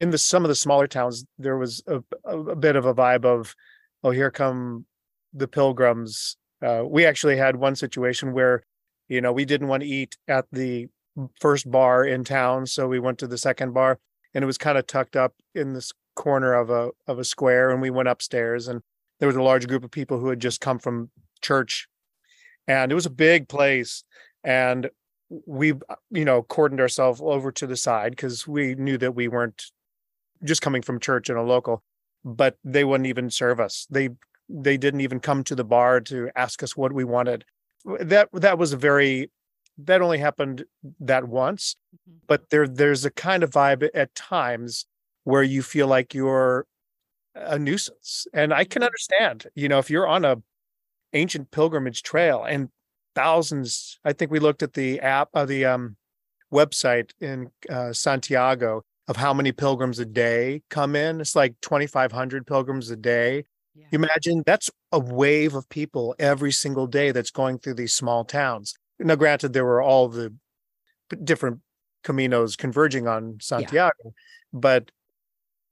In the some of the smaller towns, there was a, a, a bit of a vibe of, oh, here come the pilgrims. Uh, we actually had one situation where, you know, we didn't want to eat at the first bar in town, so we went to the second bar, and it was kind of tucked up in this corner of a of a square, and we went upstairs, and there was a large group of people who had just come from church, and it was a big place, and we you know cordoned ourselves over to the side because we knew that we weren't just coming from church in a local but they wouldn't even serve us they they didn't even come to the bar to ask us what we wanted. That that was a very that only happened that once Mhm. but there there's a kind of vibe at times where you feel like you're a nuisance. And i can understand you know if you're on a ancient pilgrimage trail and thousands i think we looked at the app uh, the um website in uh, santiago of how many pilgrims a day come in. It's like 2500 pilgrims a day Yeah. you imagine that's a wave of people every single day that's going through these small towns. Now, granted, there were all the different caminos converging on Santiago, but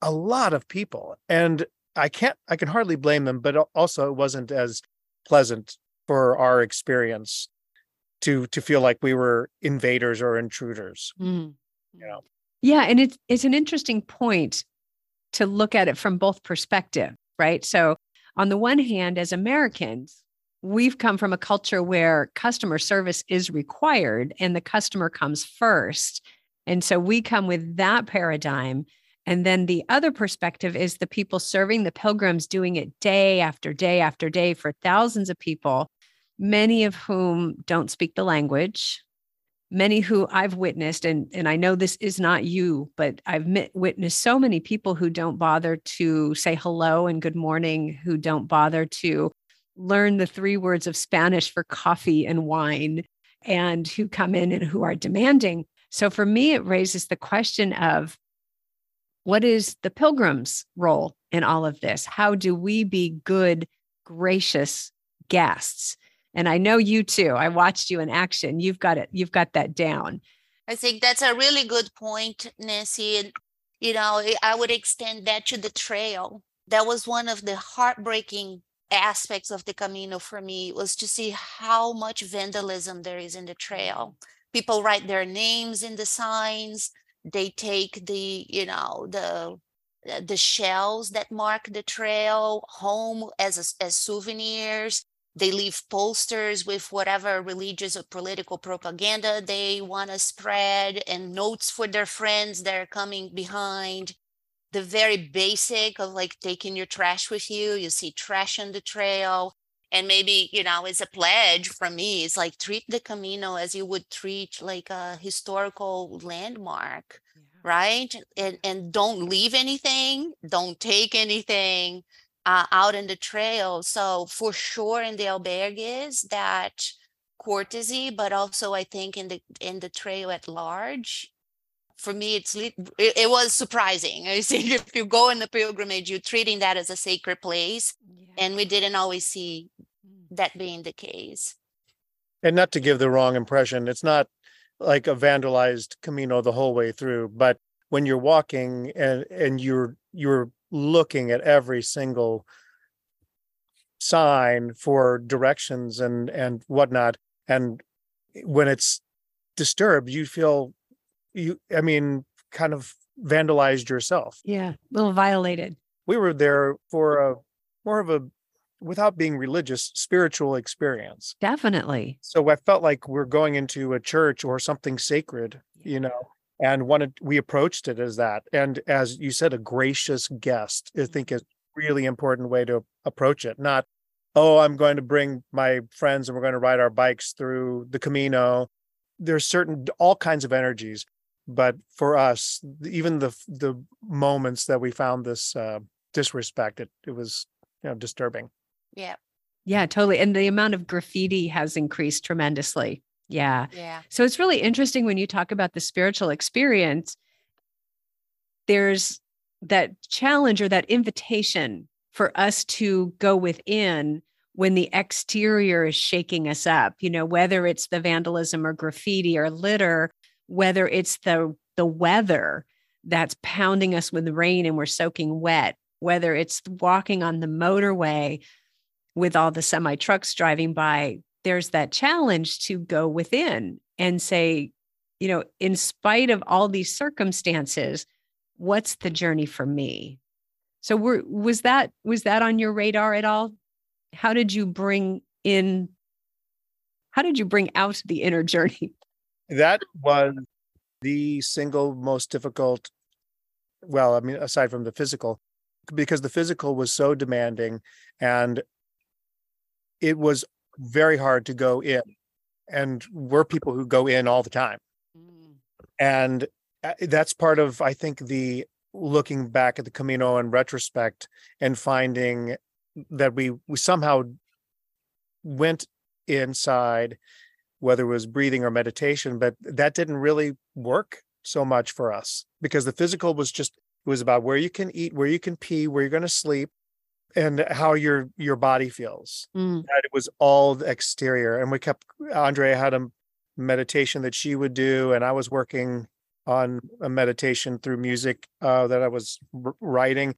a lot of people. And I can't, I can hardly blame them, but also it wasn't as pleasant for our experience to to feel like we were invaders or intruders. Mhm. You know. Yeah, and it's it's an interesting point to look at it from both perspectives, right? So on the one hand, as Americans, we've come from a culture where customer service is required and the customer comes first. And so we come with that paradigm. And then the other perspective is the people serving the pilgrims doing it day after day after day for thousands of people, many of whom don't speak the language, many who I've witnessed, and, and I know this is not you, but I've witnessed so many people who don't bother to say hello and good morning, who don't bother to learn the three words of Spanish for coffee and wine, and who come in and who are demanding. So for me, it raises the question of what is the pilgrim's role in all of this? How do we be good, gracious guests? And I know you too. I watched you in action. You've got it. You've got that down. I think that's a really good point, Nancy. And, you know, I- would extend that to the trail. That was one of the heartbreaking aspects of the Camino for me was to see how much vandalism there is in the trail. People write their names in the signs. They take the, you know, the the shells that mark the trail home as as souvenirs they leave posters with whatever religious or political propaganda they want to spread and notes for their friends that are coming behind. The very basic of like taking your trash with you you see trash on the trail. And maybe you know it's a pledge from me it's like treat the camino as you would treat like a historical landmark right? And and don't leave anything don't take anything uh, out in the trail. So for sure in the albergues that courtesy but also i think in the in the trail at large for me it's it, it was surprising. I think if you go in the pilgrimage you're treating that as a sacred place and we didn't always see that being the case. And not to give the wrong impression, it's not like a vandalized Camino the whole way through, but when you're walking and and you're you're looking at every single sign for directions and and whatnot, and when it's disturbed, you feel you I mean kind of vandalized yourself. Yeah, a little violated. We were there for a more of a without being religious spiritual experience Definitely. so I felt like we're going into a church or something sacred, you know, and wanted we approached it as that. And as you said, a gracious guest, I think is really important way to approach it. Not, oh, I'm going to bring my friends and we're going to ride our bikes through the Camino. There's certain all kinds of energies, but for us, even the the moments that we found this uh, disrespect, it it was you know disturbing. yeah Yeah, totally. And the amount of graffiti has increased tremendously. Yeah. yeah So it's really interesting when you talk about the spiritual experience. There's that challenge or that invitation for us to go within when the exterior is shaking us up, you know, whether it's the vandalism or graffiti or litter, whether it's the the weather that's pounding us with rain and we're soaking wet, whether it's walking on the motorway with all the semi trucks driving by, there's that challenge to go within and say, you know, in spite of all these circumstances, what's the journey for me? So were was that was that on your radar at all? How did you bring in how did you bring out the inner journey? That was the single most difficult well, I mean aside from the physical because the physical was so demanding and it was very hard to go in and we're people who go in all the time Mm. and uh, that's part of i think the looking back at the camino in retrospect and finding that we we somehow went inside whether it was breathing or meditation but that didn't really work so much for us because the physical was just it was about where you can eat where you can pee where you're going to sleep and how your your body feels. Mm. that it was all the exterior and we kept andrea had a meditation that she would do and i was working on a meditation through music uh, that i was writing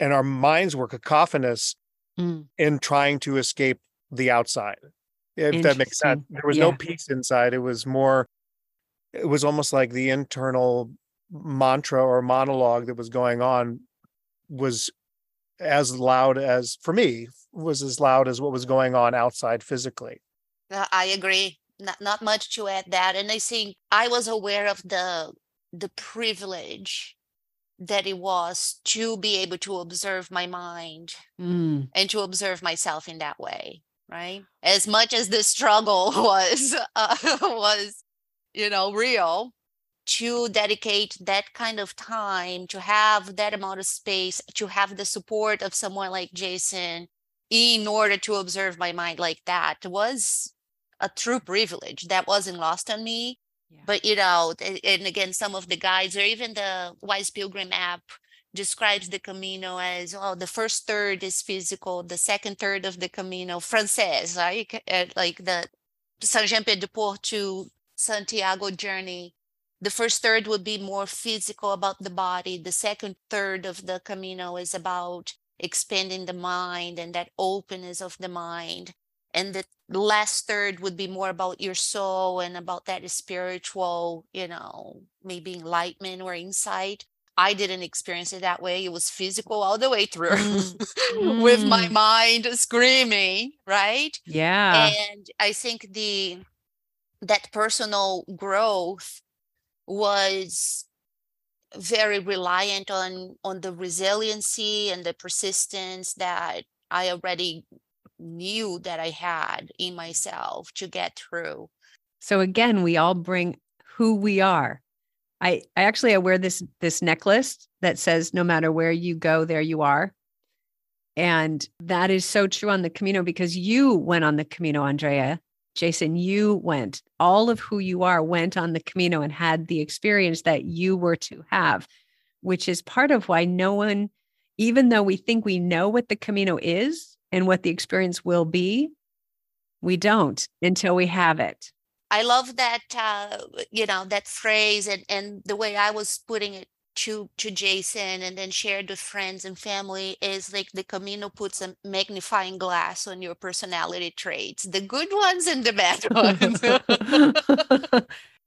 and our minds were cacophonous Mm. in trying to escape the outside if that makes sense. There was no peace inside. It was more it was almost like the internal mantra or monologue that was going on was as loud as for me was as loud as what was going on outside physically Uh, I agree. Not not much to add that. And I think I was aware of the the privilege that it was to be able to observe my mind Mm. and to observe myself in that way, right? As much as the struggle was uh, was you know real to dedicate that kind of time to have that amount of space to have the support of someone like Jason in order to observe my mind like that was a true privilege that wasn't lost on me Yeah. but you know and again some of the guides or even the wise pilgrim app describes the camino as oh the first third is physical the second third of the camino francés like uh, like the saint jean pied de port to santiago journey the first third would be more physical about the body the second third of the camino is about expanding the mind and that openness of the mind and the last third would be more about your soul and about that spiritual you know maybe enlightenment or insight i didn't experience it that way it was physical all the way through Mm. with my Mm. mind screaming right Yeah. and i think the that personal growth was very reliant on on the resiliency and the persistence that i already knew that i had in myself to get through So again, we all bring who we are. I I actually I wear this this necklace that says no matter where you go, there you are. And that is so true on the Camino because you went on the Camino, Andrea. Jason, you went. All of who you are went on the Camino and had the experience that you were to have, which is part of why no one, even though we think we know what the Camino is and what the experience will be, we don't until we have it. I love that uh, you know that phrase and and the way I was putting it to to Jason and then shared with friends and family is like the Camino puts a magnifying glass on your personality traits, the good ones and the bad ones.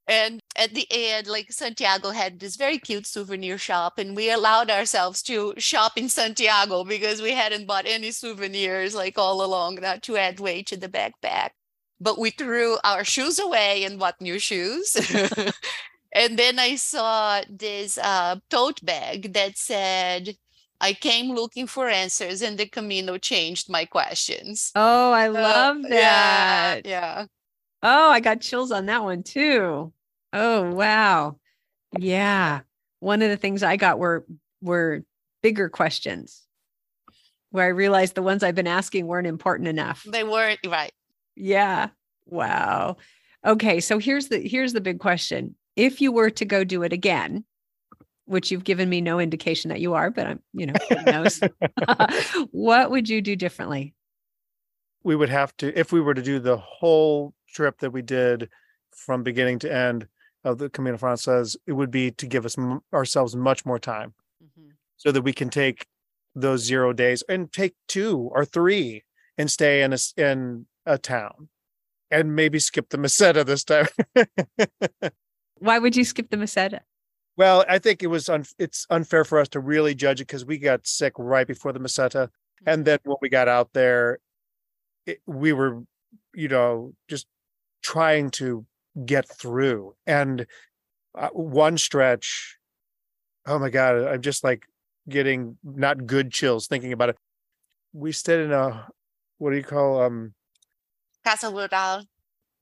and at the end, like Santiago had this very cute souvenir shop, and we allowed ourselves to shop in Santiago because we hadn't bought any souvenirs like all along not to add weight to the backpack but we threw our shoes away and bought new shoes. and then I saw this uh, tote bag that said, I came looking for answers and the Camino changed my questions. Oh, I Uh, love yeah, that. Yeah. Oh, I got chills on that one too. Oh, wow. Yeah. One of the things I got were were bigger questions where I realized the ones I've been asking weren't important enough. They weren't right. Yeah. Wow. Okay, so here's the here's the big question. If you were to go do it again, which you've given me no indication that you are, but I'm, you know, who knows. what would you do differently? we would have to if we were to do the whole trip that we did from beginning to end of the Camino Frances, it would be to give us m- ourselves much more time mm-hmm. so that we can take those zero days and take two or three and stay in a s- in a town and maybe skip the Meseta this time. Why would you skip the Meseta? Well, I think it was un- it's unfair for us to really judge it because we got sick right before the Meseta, and then when we got out there, it, we were, you know, just trying to get through. And uh, one stretch, oh my god, I'm just like getting not good chills thinking about it. We stayed in a what do you call um Casa Rural.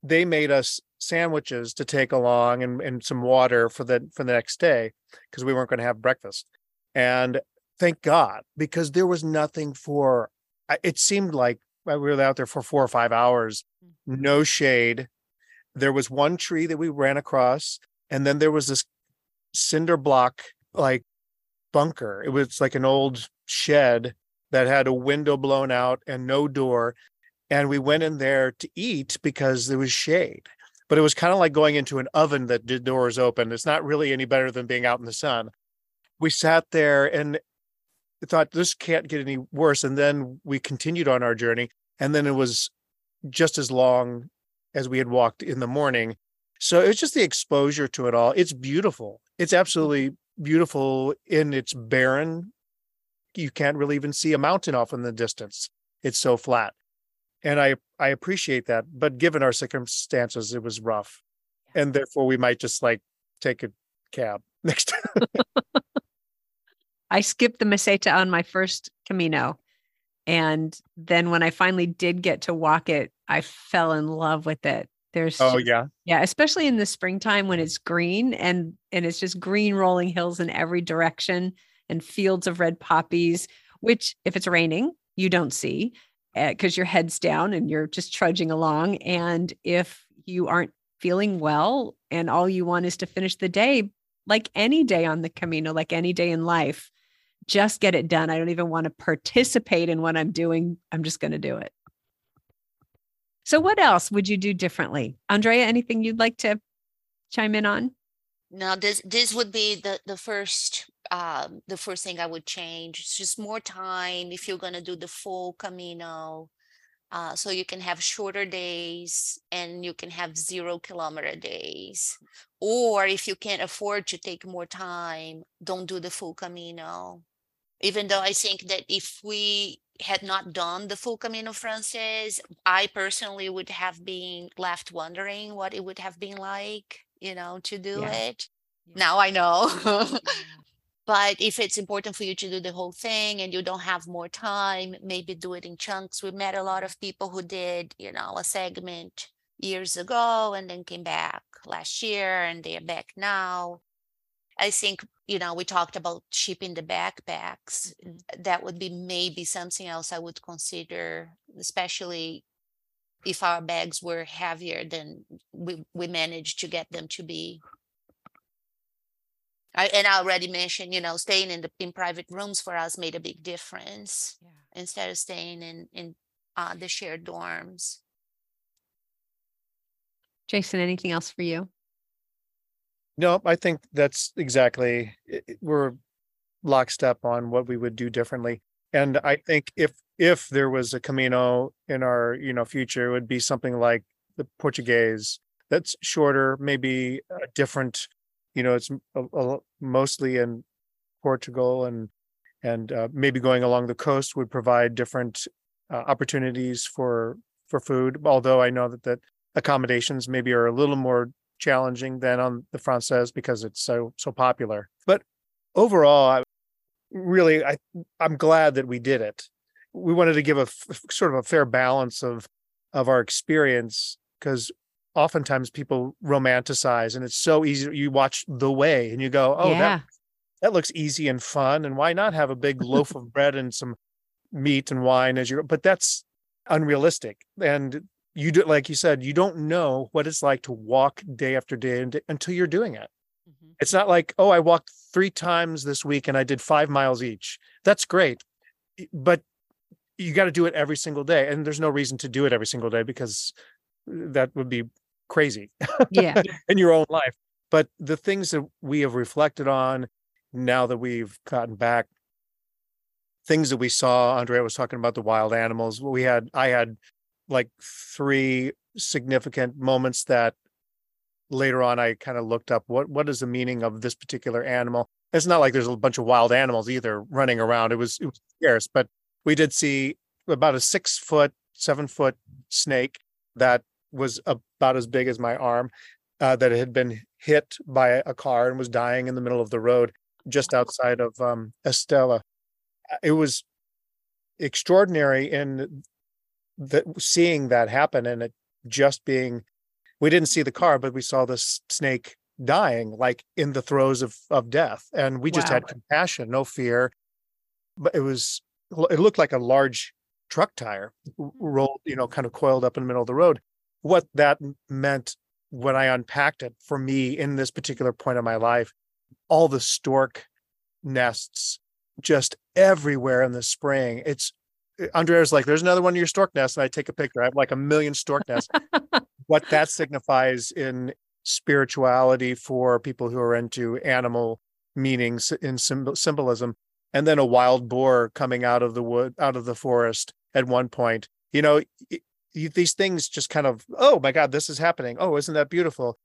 They made us sandwiches to take along and, and some water for the for the next day because we weren't going to have breakfast. And thank god because there was nothing for it seemed like we were out there for four or five hours mm-hmm. no shade. There was one tree that we ran across and then there was this cinder block like bunker. It was like an old shed that had a window blown out and no door and we went in there to eat because there was shade. But it was kind of like going into an oven that did doors open. It's not really any better than being out in the sun. We sat there and thought this can't get any worse and then we continued on our journey and then it was just as long as we had walked in the morning. So it's just the exposure to it all. It's beautiful. It's absolutely beautiful in its barren. You can't really even see a mountain off in the distance. It's so flat and i i appreciate that but given our circumstances it was rough and therefore we might just like take a cab next time I skipped the Meseta on my first Camino. And then when I finally did get to walk it, I fell in love with it. There's oh yeah yeah, especially in the springtime when it's green and and it's just green rolling hills in every direction and fields of red poppies, which if it's raining, you don't see Eh, because your head's down and you're just trudging along. And if you aren't feeling well and all you want is to finish the day, like any day on the Camino, like any day in life, just get it done. I don't even want to participate in what I'm doing. I'm just going to do it. So, what else would you do differently? Andrea, anything you'd like to chime in on? No, this this would be the the first um the first thing I would change. It's just more time if you're gonna do the full Camino. Uh, so you can have shorter days and you can have zero kilometer days. Or if you can't afford to take more time, don't do the full Camino. Even though I think that if we had not done the full Camino Frances, I personally would have been left wondering what it would have been like, you know, to do Yeah. it. Now I know. But if it's important for you to do the whole thing and you don't have more time, maybe do it in chunks. We met a lot of people who did, you know, a segment years ago and then came back last year and they're back now. I think, you know, we talked about shipping the backpacks. Mm-hmm. That would be maybe something else I would consider, especially if our bags were heavier than we, we managed to get them to be. I, and I already mentioned, you know, staying in the in private rooms for us made a big difference instead of staying in in uh, the shared dorms. Jason, anything else for you? no i think that's exactly i- i- we're lockstep on what we would do differently and i think if if there was a camino in our you know future it would be something like the portuguese that's shorter maybe a different you know it's a, a, mostly in portugal and and uh, maybe going along the coast would provide different uh, opportunities for for food although i know that that accommodations maybe are a little more challenging than on the Frances because it's so so popular. But overall, I really I I'm glad that we did it. We wanted to give a f- sort of a fair balance of of our experience because oftentimes people romanticize and it's so easy you watch the way and you go oh yeah. that that looks easy and fun and why not have a big loaf of bread and some meat and wine as you but that's unrealistic and you do like you said you don't know what it's like to walk day after day until you're doing it. It's not like oh i walked three times this week and i did five miles each that's great but you got to do it every single day and there's no reason to do it every single day because uh, that would be crazy Yeah. in your own life. But the things that we have reflected on now that we've gotten back, things that we saw, Andrea was talking about the wild animals. We had, I had like three significant moments that later on I kind of looked up what what is the meaning of this particular animal. It's not like there's a bunch of wild animals either running around. It was it was scarce, but we did see about a six foot, seven foot snake that was about as big as my arm uh, that had been hit by a car and was dying in the middle of the road just outside of um, Estella. It was extraordinary in that seeing that happen and it just being we didn't see the car but we saw this snake dying like in the throes of of death and we just wow. had compassion no fear but it was it looked like a large truck tire rolled you know kind of coiled up in the middle of the road what that meant when I unpacked it for me in this particular point of my life, all the stork nests just everywhere in the spring. It's eh, Andrea's like, there's another one of your stork nests. And I take a picture. I have like a million stork nests. what that signifies in spirituality for people who are into animal meanings in symbol- symbolism. And then a wild boar coming out of the wood, out of the forest at one point. You know, you, these things just kind of, oh my God, this is happening. Oh, isn't that beautiful?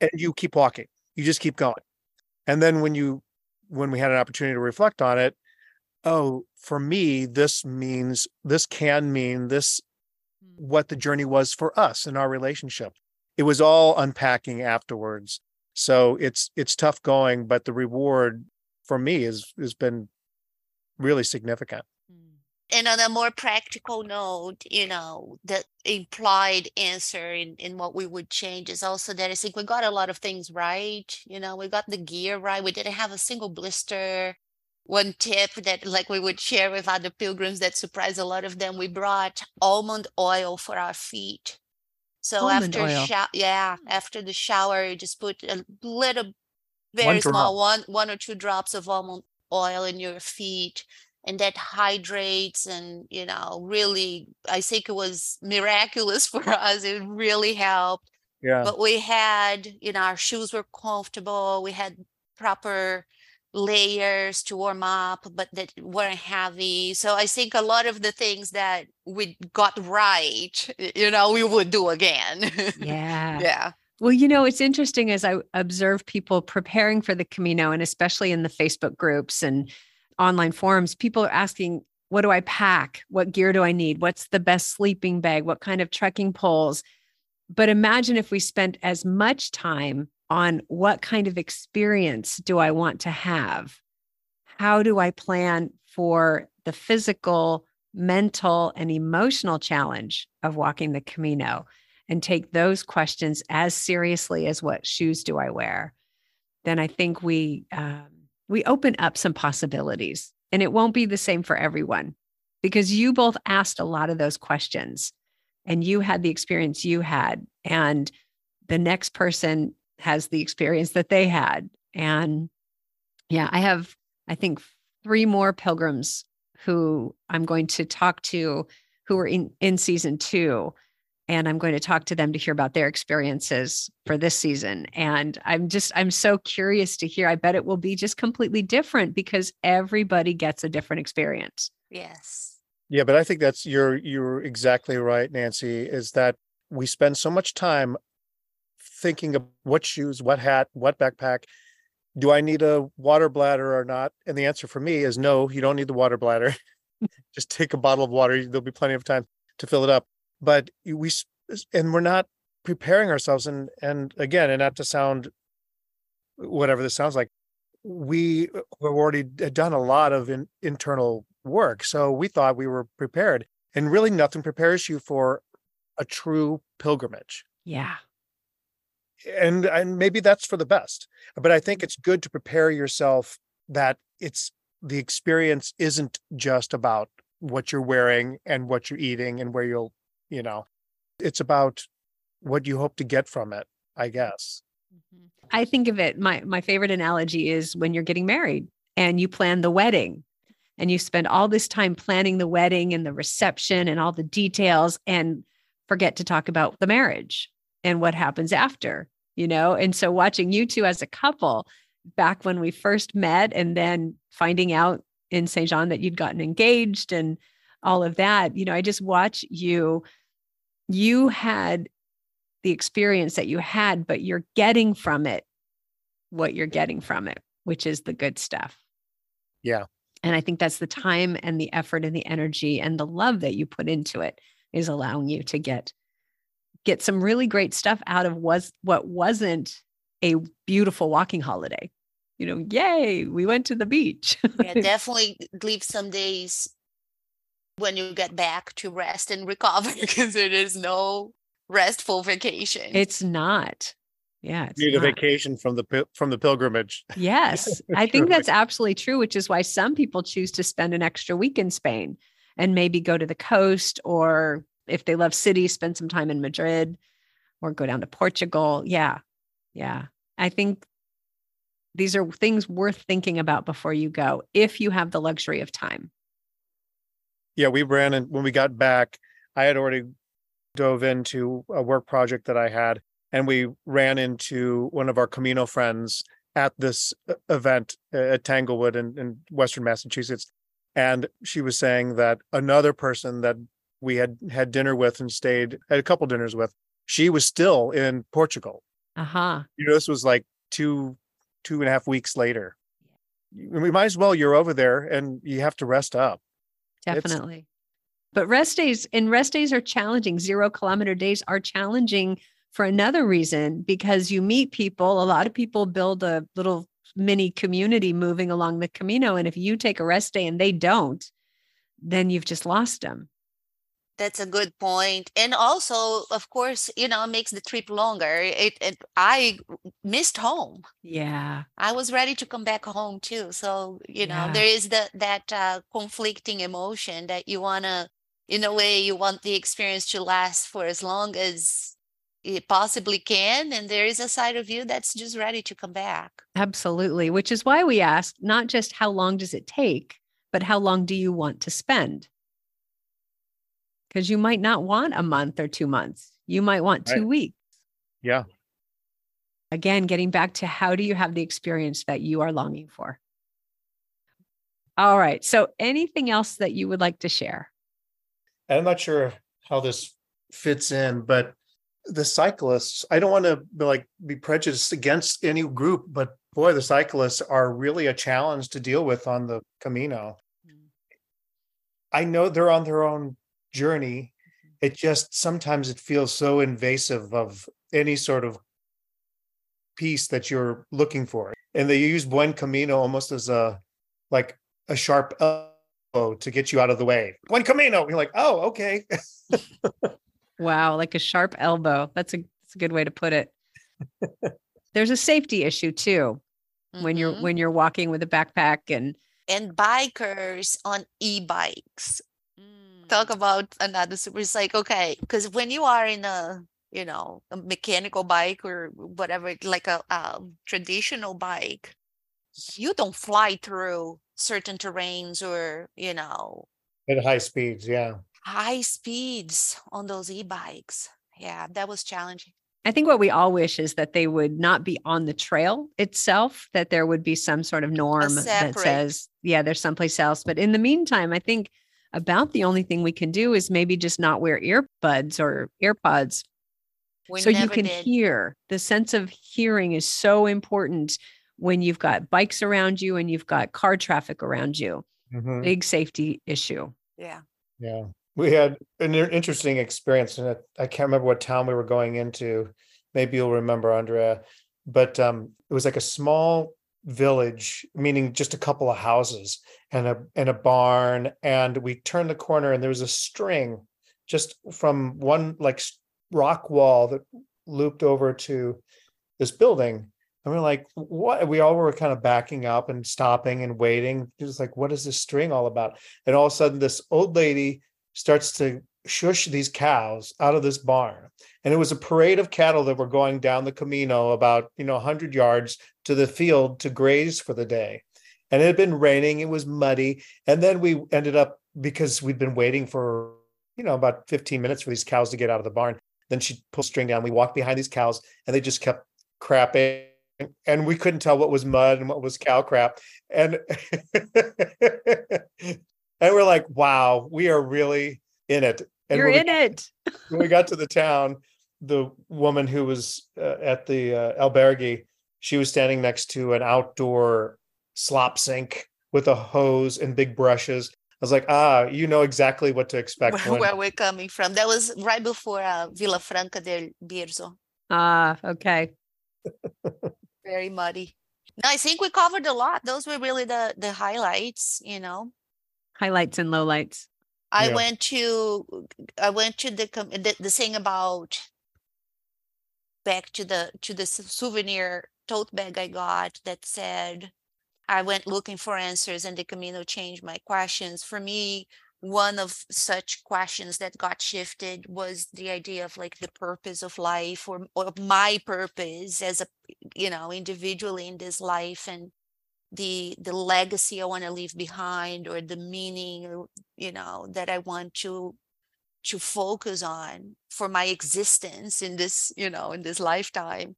And you keep walking. You just keep going. And then when you, when we had an opportunity to reflect on it, oh, for me, this means, this can mean this. Hmm. what the journey was for us in our relationship. It was all unpacking afterwards. So it's, it's tough going, but the reward for me is, has been really significant hmm. and on a more practical note, you know, the implied answer in, in what we would change is also that I think we got a lot of things right. You know, we got the gear right. We didn't have a single blister. One tip that like we would share with other pilgrims that surprised a lot of them, we brought almond oil for our feet. So almond after shower, yeah, after the shower, you just put a little very one small one one or two drops of almond oil in your feet and that hydrates and you know really i think it was miraculous for us it really helped. Yeah. But we had you know our shoes were comfortable we had proper layers to warm up but that weren't heavy so i think a lot of the things that we got right you know we would do again yeah yeah well, you know, it's interesting as I observe people preparing for the Camino and especially in the Facebook groups and online forums, people are asking, what do I pack? What gear do I need? What's the best sleeping bag? What kind of trekking poles? But imagine if we spent as much time on what kind of experience do I want to have? How do I plan for the physical, mental, and emotional challenge of walking the Camino? And take those questions as seriously as what shoes do I wear? Then I think we um, we open up some possibilities and it won't be the same for everyone because you both asked a lot of those questions and you had the experience you had and the next person has the experience that they had and yeah i have i think three more pilgrims who i'm going to talk to who are in in season 2 and I'm going to talk to them to hear about their experiences for this season. And I'm just, I'm so curious to hear. I bet it will be just completely different because everybody gets a different experience. Yes. Yeah, but I think that's you're you're exactly right, Nancy, is that we spend so much time thinking of what shoes, what hat, what backpack. Do I need a water bladder or not? And the answer for me is no, you don't need the water bladder. Just take a bottle of water. There'll be plenty of time to fill it up but we and we're not preparing ourselves and and again and not to sound whatever this sounds like we uh, have already done a lot of in, internal work so we thought we were prepared and really nothing prepares you for a true pilgrimage yeah and and maybe that's for the best but i think it's good to prepare yourself that it's the experience isn't just about what you're wearing and what you're eating and where you'll you know it's about what you hope to get from it i guess mm-hmm. i think of it my my favorite analogy is when you're getting married and you plan the wedding and you spend all this time planning the wedding and the reception and all the details and forget to talk about the marriage and what happens after you know and so watching you two as a couple back when we first met and then finding out in Saint Jean that you'd gotten engaged and all of that you know i just watch you you had the experience that you had, but you're getting from it what you're getting from it, which is the good stuff. Yeah. And I think that's the time and the effort and the energy and the love that you put into it is allowing you to get get some really great stuff out of was what wasn't a beautiful walking holiday. You know, yay, we went to the beach. yeah, definitely leave some days when you get back to rest and recover because it is no restful vacation. It's not. Yeah, it's Need a vacation from the from the pilgrimage. Yes, I think that's absolutely true, which is why some people choose to spend an extra week in Spain and maybe go to the coast, or if they love cities, spend some time in Madrid or go down to Portugal. Yeah, yeah. I think these are things worth thinking about before you go if you have the luxury of time. Yeah, we ran and when we got back, I had already dove into a work project that I had, and we ran into one of our Camino friends at this uh, event uh, at Tanglewood in, in Western Massachusetts. And she was saying that another person that we had had dinner with and stayed had a couple dinners with, she was still in Portugal. Uh huh. You know, this was like two, two and a half weeks later. We might as well, you're over there and you have to rest up. It's- Definitely. But rest days and rest days are challenging. Zero kilometer days are challenging for another reason because you meet people. A lot of people build a little mini community moving along the Camino. And if you take a rest day and they don't, then you've just lost them. That's a good point. And also, of course, you know, it makes the trip longer. It, it I missed home. Yeah. I was ready to come back home too. So, you know, Yeah. there is the that uh, conflicting emotion that you want to in a way you want the experience to last for as long as it possibly can and there is a side of you that's just ready to come back. Absolutely. Which is why we ask not just how long does it take, but how long do you want to spend? Because you might not want a month or two months. You might want two Right. weeks. Yeah. Again, getting back to how do you have the experience that you are longing for? All right. So, anything else that you would like to share? I'm not sure how this fits in, but the cyclists, I don't want to be like be prejudiced against any group, but boy, the cyclists are really a challenge to deal with on the Camino. Mm. I know they're on their own journey. It just sometimes it feels so invasive of any sort of peace that you're looking for. And they use Buen Camino almost as a like a sharp elbow to get you out of the way. Buen Camino. You're like, oh, okay. Wow, like a sharp elbow. That's a, that's a good way to put it. There's a safety issue too when you're Mhm. when you're walking with a backpack and and bikers on e-bikes. Talk about another super it's like okay because when you are in a you know a mechanical bike or whatever like a, um traditional bike you don't fly through certain terrains or you know At high speeds, yeah. high speeds on those e-bikes yeah that was challenging I think what we all wish is that they would not be on the trail itself, that there would be some sort of norm that says, yeah, there's someplace else. But in the meantime, I think about the only thing we can do is maybe just not wear earbuds or earpods we so you can did. hear. The sense of hearing is so important when you've got bikes around you and you've got car traffic around you. Mhm. Big safety issue. yeah Yeah. We had an interesting experience and I can't remember what town we were going into. Maybe you'll remember, Andrea. But um, it was like a small village, meaning just a couple of houses and a and a barn. And we turned the corner and there was a string just from one like rock wall that looped over to this building. And we're like, what? We all were kind of backing up and stopping and waiting. It was like, what is this string all about? And all of a sudden, this old lady starts to shush these cows out of this barn. And it was a parade of cattle that were going down the Camino about, you know, 100 yards to the field to graze for the day. And it had been raining, it was muddy. And then we ended up, because we'd been waiting for, you know, about 15 minutes for these cows to get out of the barn. Then she pulled string down. We walked behind these cows and they just kept crapping. And we couldn't tell what was mud and what was cow crap. And and we're like, wow, we are really in it. And You're when we in it. when we got to the town, the woman who was uh, at the uh, albergue, she was standing next to an outdoor slop sink with a hose and big brushes. I was like, ah, you know exactly what to expect. where, when- where we're coming from. That was right before uh, Villafranca del Bierzo. Ah, okay. Very muddy. No, I think we covered a lot. Those were really the the highlights. You know, Highlights and lowlights. I Yeah. went to uh, I went to the com- the, the thing about back to the to the souvenir tote bag I got that said I went looking for answers and the Camino changed my questions. For me, one of such questions that got shifted was the idea of like the purpose of life or, or my purpose as a you know individually in this life and the the legacy I want to leave behind or the meaning or you know that I want to to focus on for my existence in this you know in this lifetime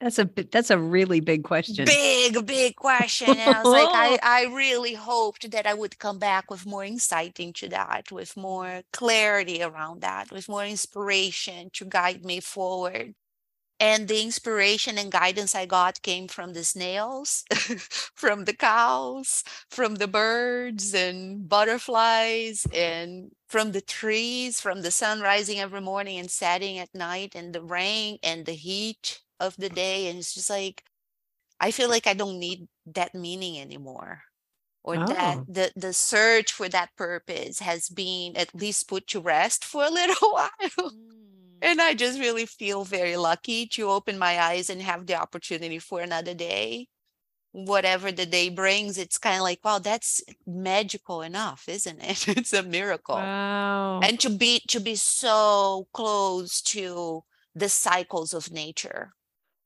That's a that's a really big question. big big question and i was like I, I really hoped that i would come back with more insight into that with more clarity around that with more inspiration to guide me forward and the inspiration and guidance i got came from the snails from the cows from the birds and butterflies and from the trees from the sun rising every morning and setting at night and the rain and the heat of the day. And it's just like i feel like i don't need that meaning anymore or that Oh. the the search for that purpose has been at least put to rest for a little while mm. And i just really feel very lucky to open my eyes and have the opportunity for another day whatever the day brings it's kind of like wow that's magical enough isn't it it's a miracle Wow. and to be to be so close to the cycles of nature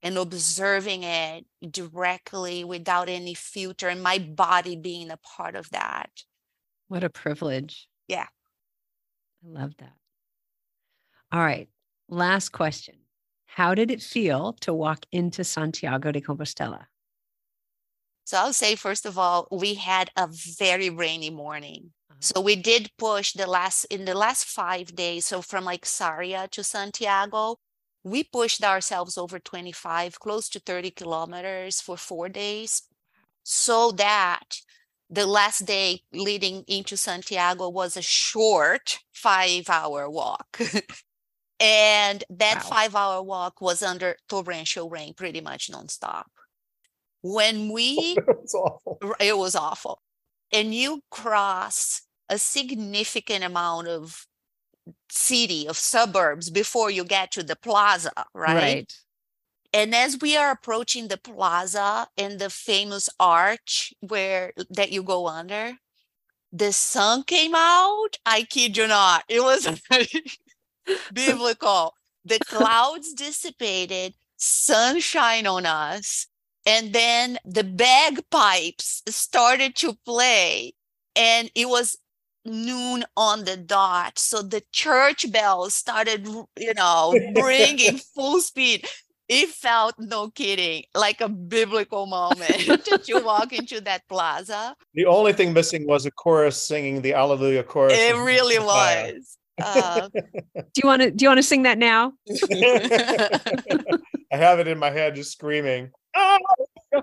and observing it directly without any filter and my body being a part of that What a privilege. Yeah. I love that. All right. Last question. How did it feel to walk into Santiago de Compostela? so i'll say first of all we had a very rainy morning Uh-huh. so we did push the last in the last five days so from like Sarria to santiago we pushed ourselves over 25 close to 30 kilometers for four days so that the last day leading into santiago was a short five hour walk and that Wow. five hour walk was under torrential rain pretty much nonstop when we it was awful. And you cross a significant amount of city, of suburbs before you get to the plaza, right? right? And as we are approaching the plaza and the famous arch where that you go under, the sun came out. I kid you not. It was biblical. The clouds dissipated, sunshine on us, and then the bagpipes started to play, and it was noon on the dot. So the church bells started, you know, bringing full speed. It felt, no kidding, like a biblical moment to walk into that plaza. The only thing missing was a chorus singing the Alleluia chorus. It really was. Uh, Do you want to do you want to sing that now? I have it in my head just screaming. "Ah!"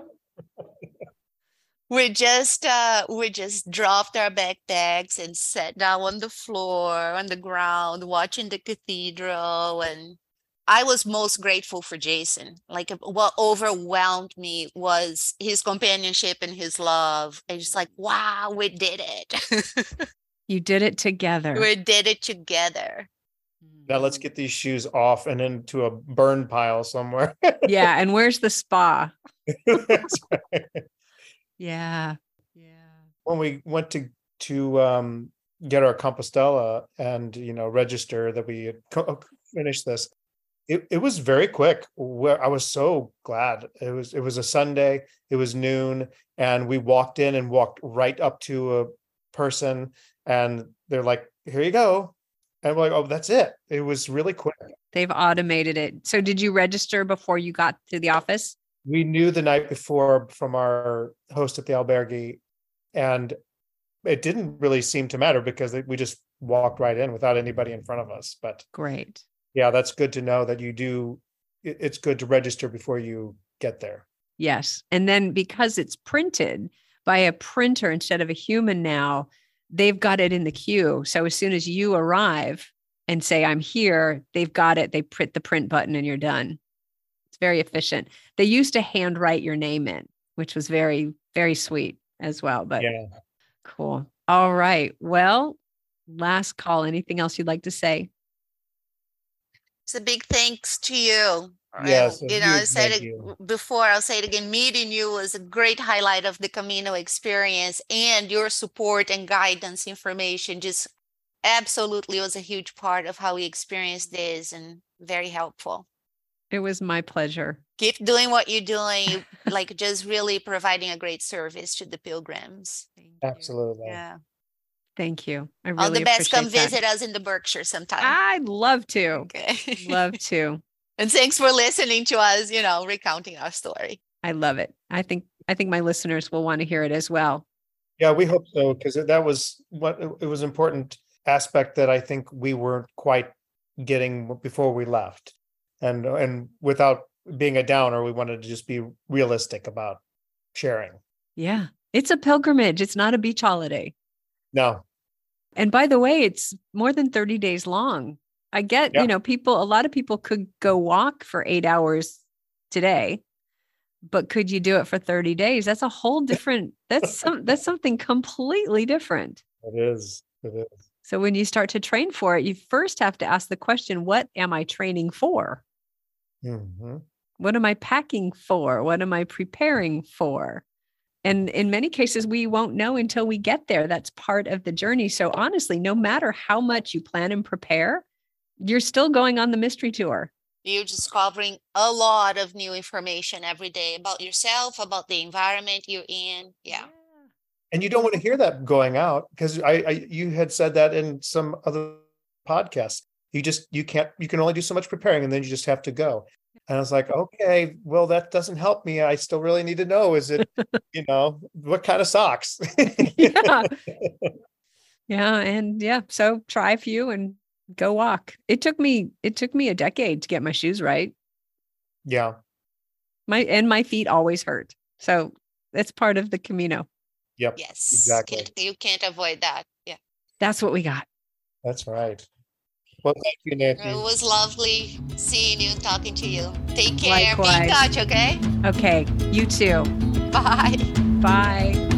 we just uh we just dropped our backpacks and sat down on the floor on the ground watching the cathedral and i was most grateful for jason like uh, what overwhelmed me was his companionship and his love and just like wow we did it You did it together. we did it together Now let's get these shoes off and into a burn pile somewhere. yeah. And where's the spa? That's right. Yeah. Yeah. when we went to to um get our compostela and you know register that we had co- finished this it, it was very quick where i was so glad it was it was a sunday it was noon and we walked in and walked right up to a person and they're like here you go and we're like oh that's it it was really quick They've automated it. So did you register before you got to the office? we knew the night before from our host at the albergue and it didn't really seem to matter because we just walked right in without anybody in front of us but Great. Yeah, that's good to know that you do. It's good to register before you get there. Yes. And then because it's printed by a printer instead of a human now, they've got it in the queue. So as soon as you arrive and say, I'm here, they've got it. They print the print button and you're done. It's very efficient. They used to handwrite your name in, which was very, very sweet as well. But Yeah. cool. All right. Well, last call. Anything else you'd like to say? It's a big thanks to you. Yes, And, a you know, I said it you. before, I'll say it again. Meeting you was a great highlight of the Camino experience and your support and guidance information just absolutely was a huge part of how we experienced this and very helpful. It was my pleasure. Keep doing what you're doing, like just really providing a great service to the pilgrims. Thank you. Absolutely. Yeah. Thank you. I really All the best. Come that. visit us in the Berkshire sometime. I'd love to. Okay. Love to. and thanks for listening to us, you know, recounting our story. I love it. I think I think my listeners will want to hear it as well. Yeah, we hope so because that was what it was important aspect that I think we weren't quite getting before we left, and and without being a downer, we wanted to just be realistic about sharing. Yeah. It's a pilgrimage. It's not a beach holiday. No, And by the way, it's more than 30 days long. I get, Yeah. you know, people, a lot of people could go walk for eight hours today, but could you do it for 30 days? That's a whole different, that's some, that's something completely different. it is. It is. So when you start to train for it, you first have to ask the question, what am I training for? hmm What am I packing for? What am I preparing for? And in many cases, we won't know until we get there. That's part of the journey. So, honestly, no matter how much you plan and prepare, you're still going on the mystery tour. You're discovering a lot of new information every day about yourself, about the environment you're in. Yeah. And you don't want to hear that going out because I, I you had said that in some other podcasts. You just you can't you can only do so much preparing and then you just have to go. And I was like, okay, well, that doesn't help me. I still really need to know is it, you know, what kind of socks? yeah. yeah. And yeah. So try a few and go walk. It took me, it took me a decade to get my shoes right. yeah. My and my feet always hurt. So that's part of the Camino. Yep. Yes. Exactly. Can't, you can't avoid that. Yeah. That's what we got. That's right. Well, thank you, Nancy. It was lovely seeing you, and talking to you. Take care. Likewise. Be in touch, okay? Okay. You too. Bye. Bye.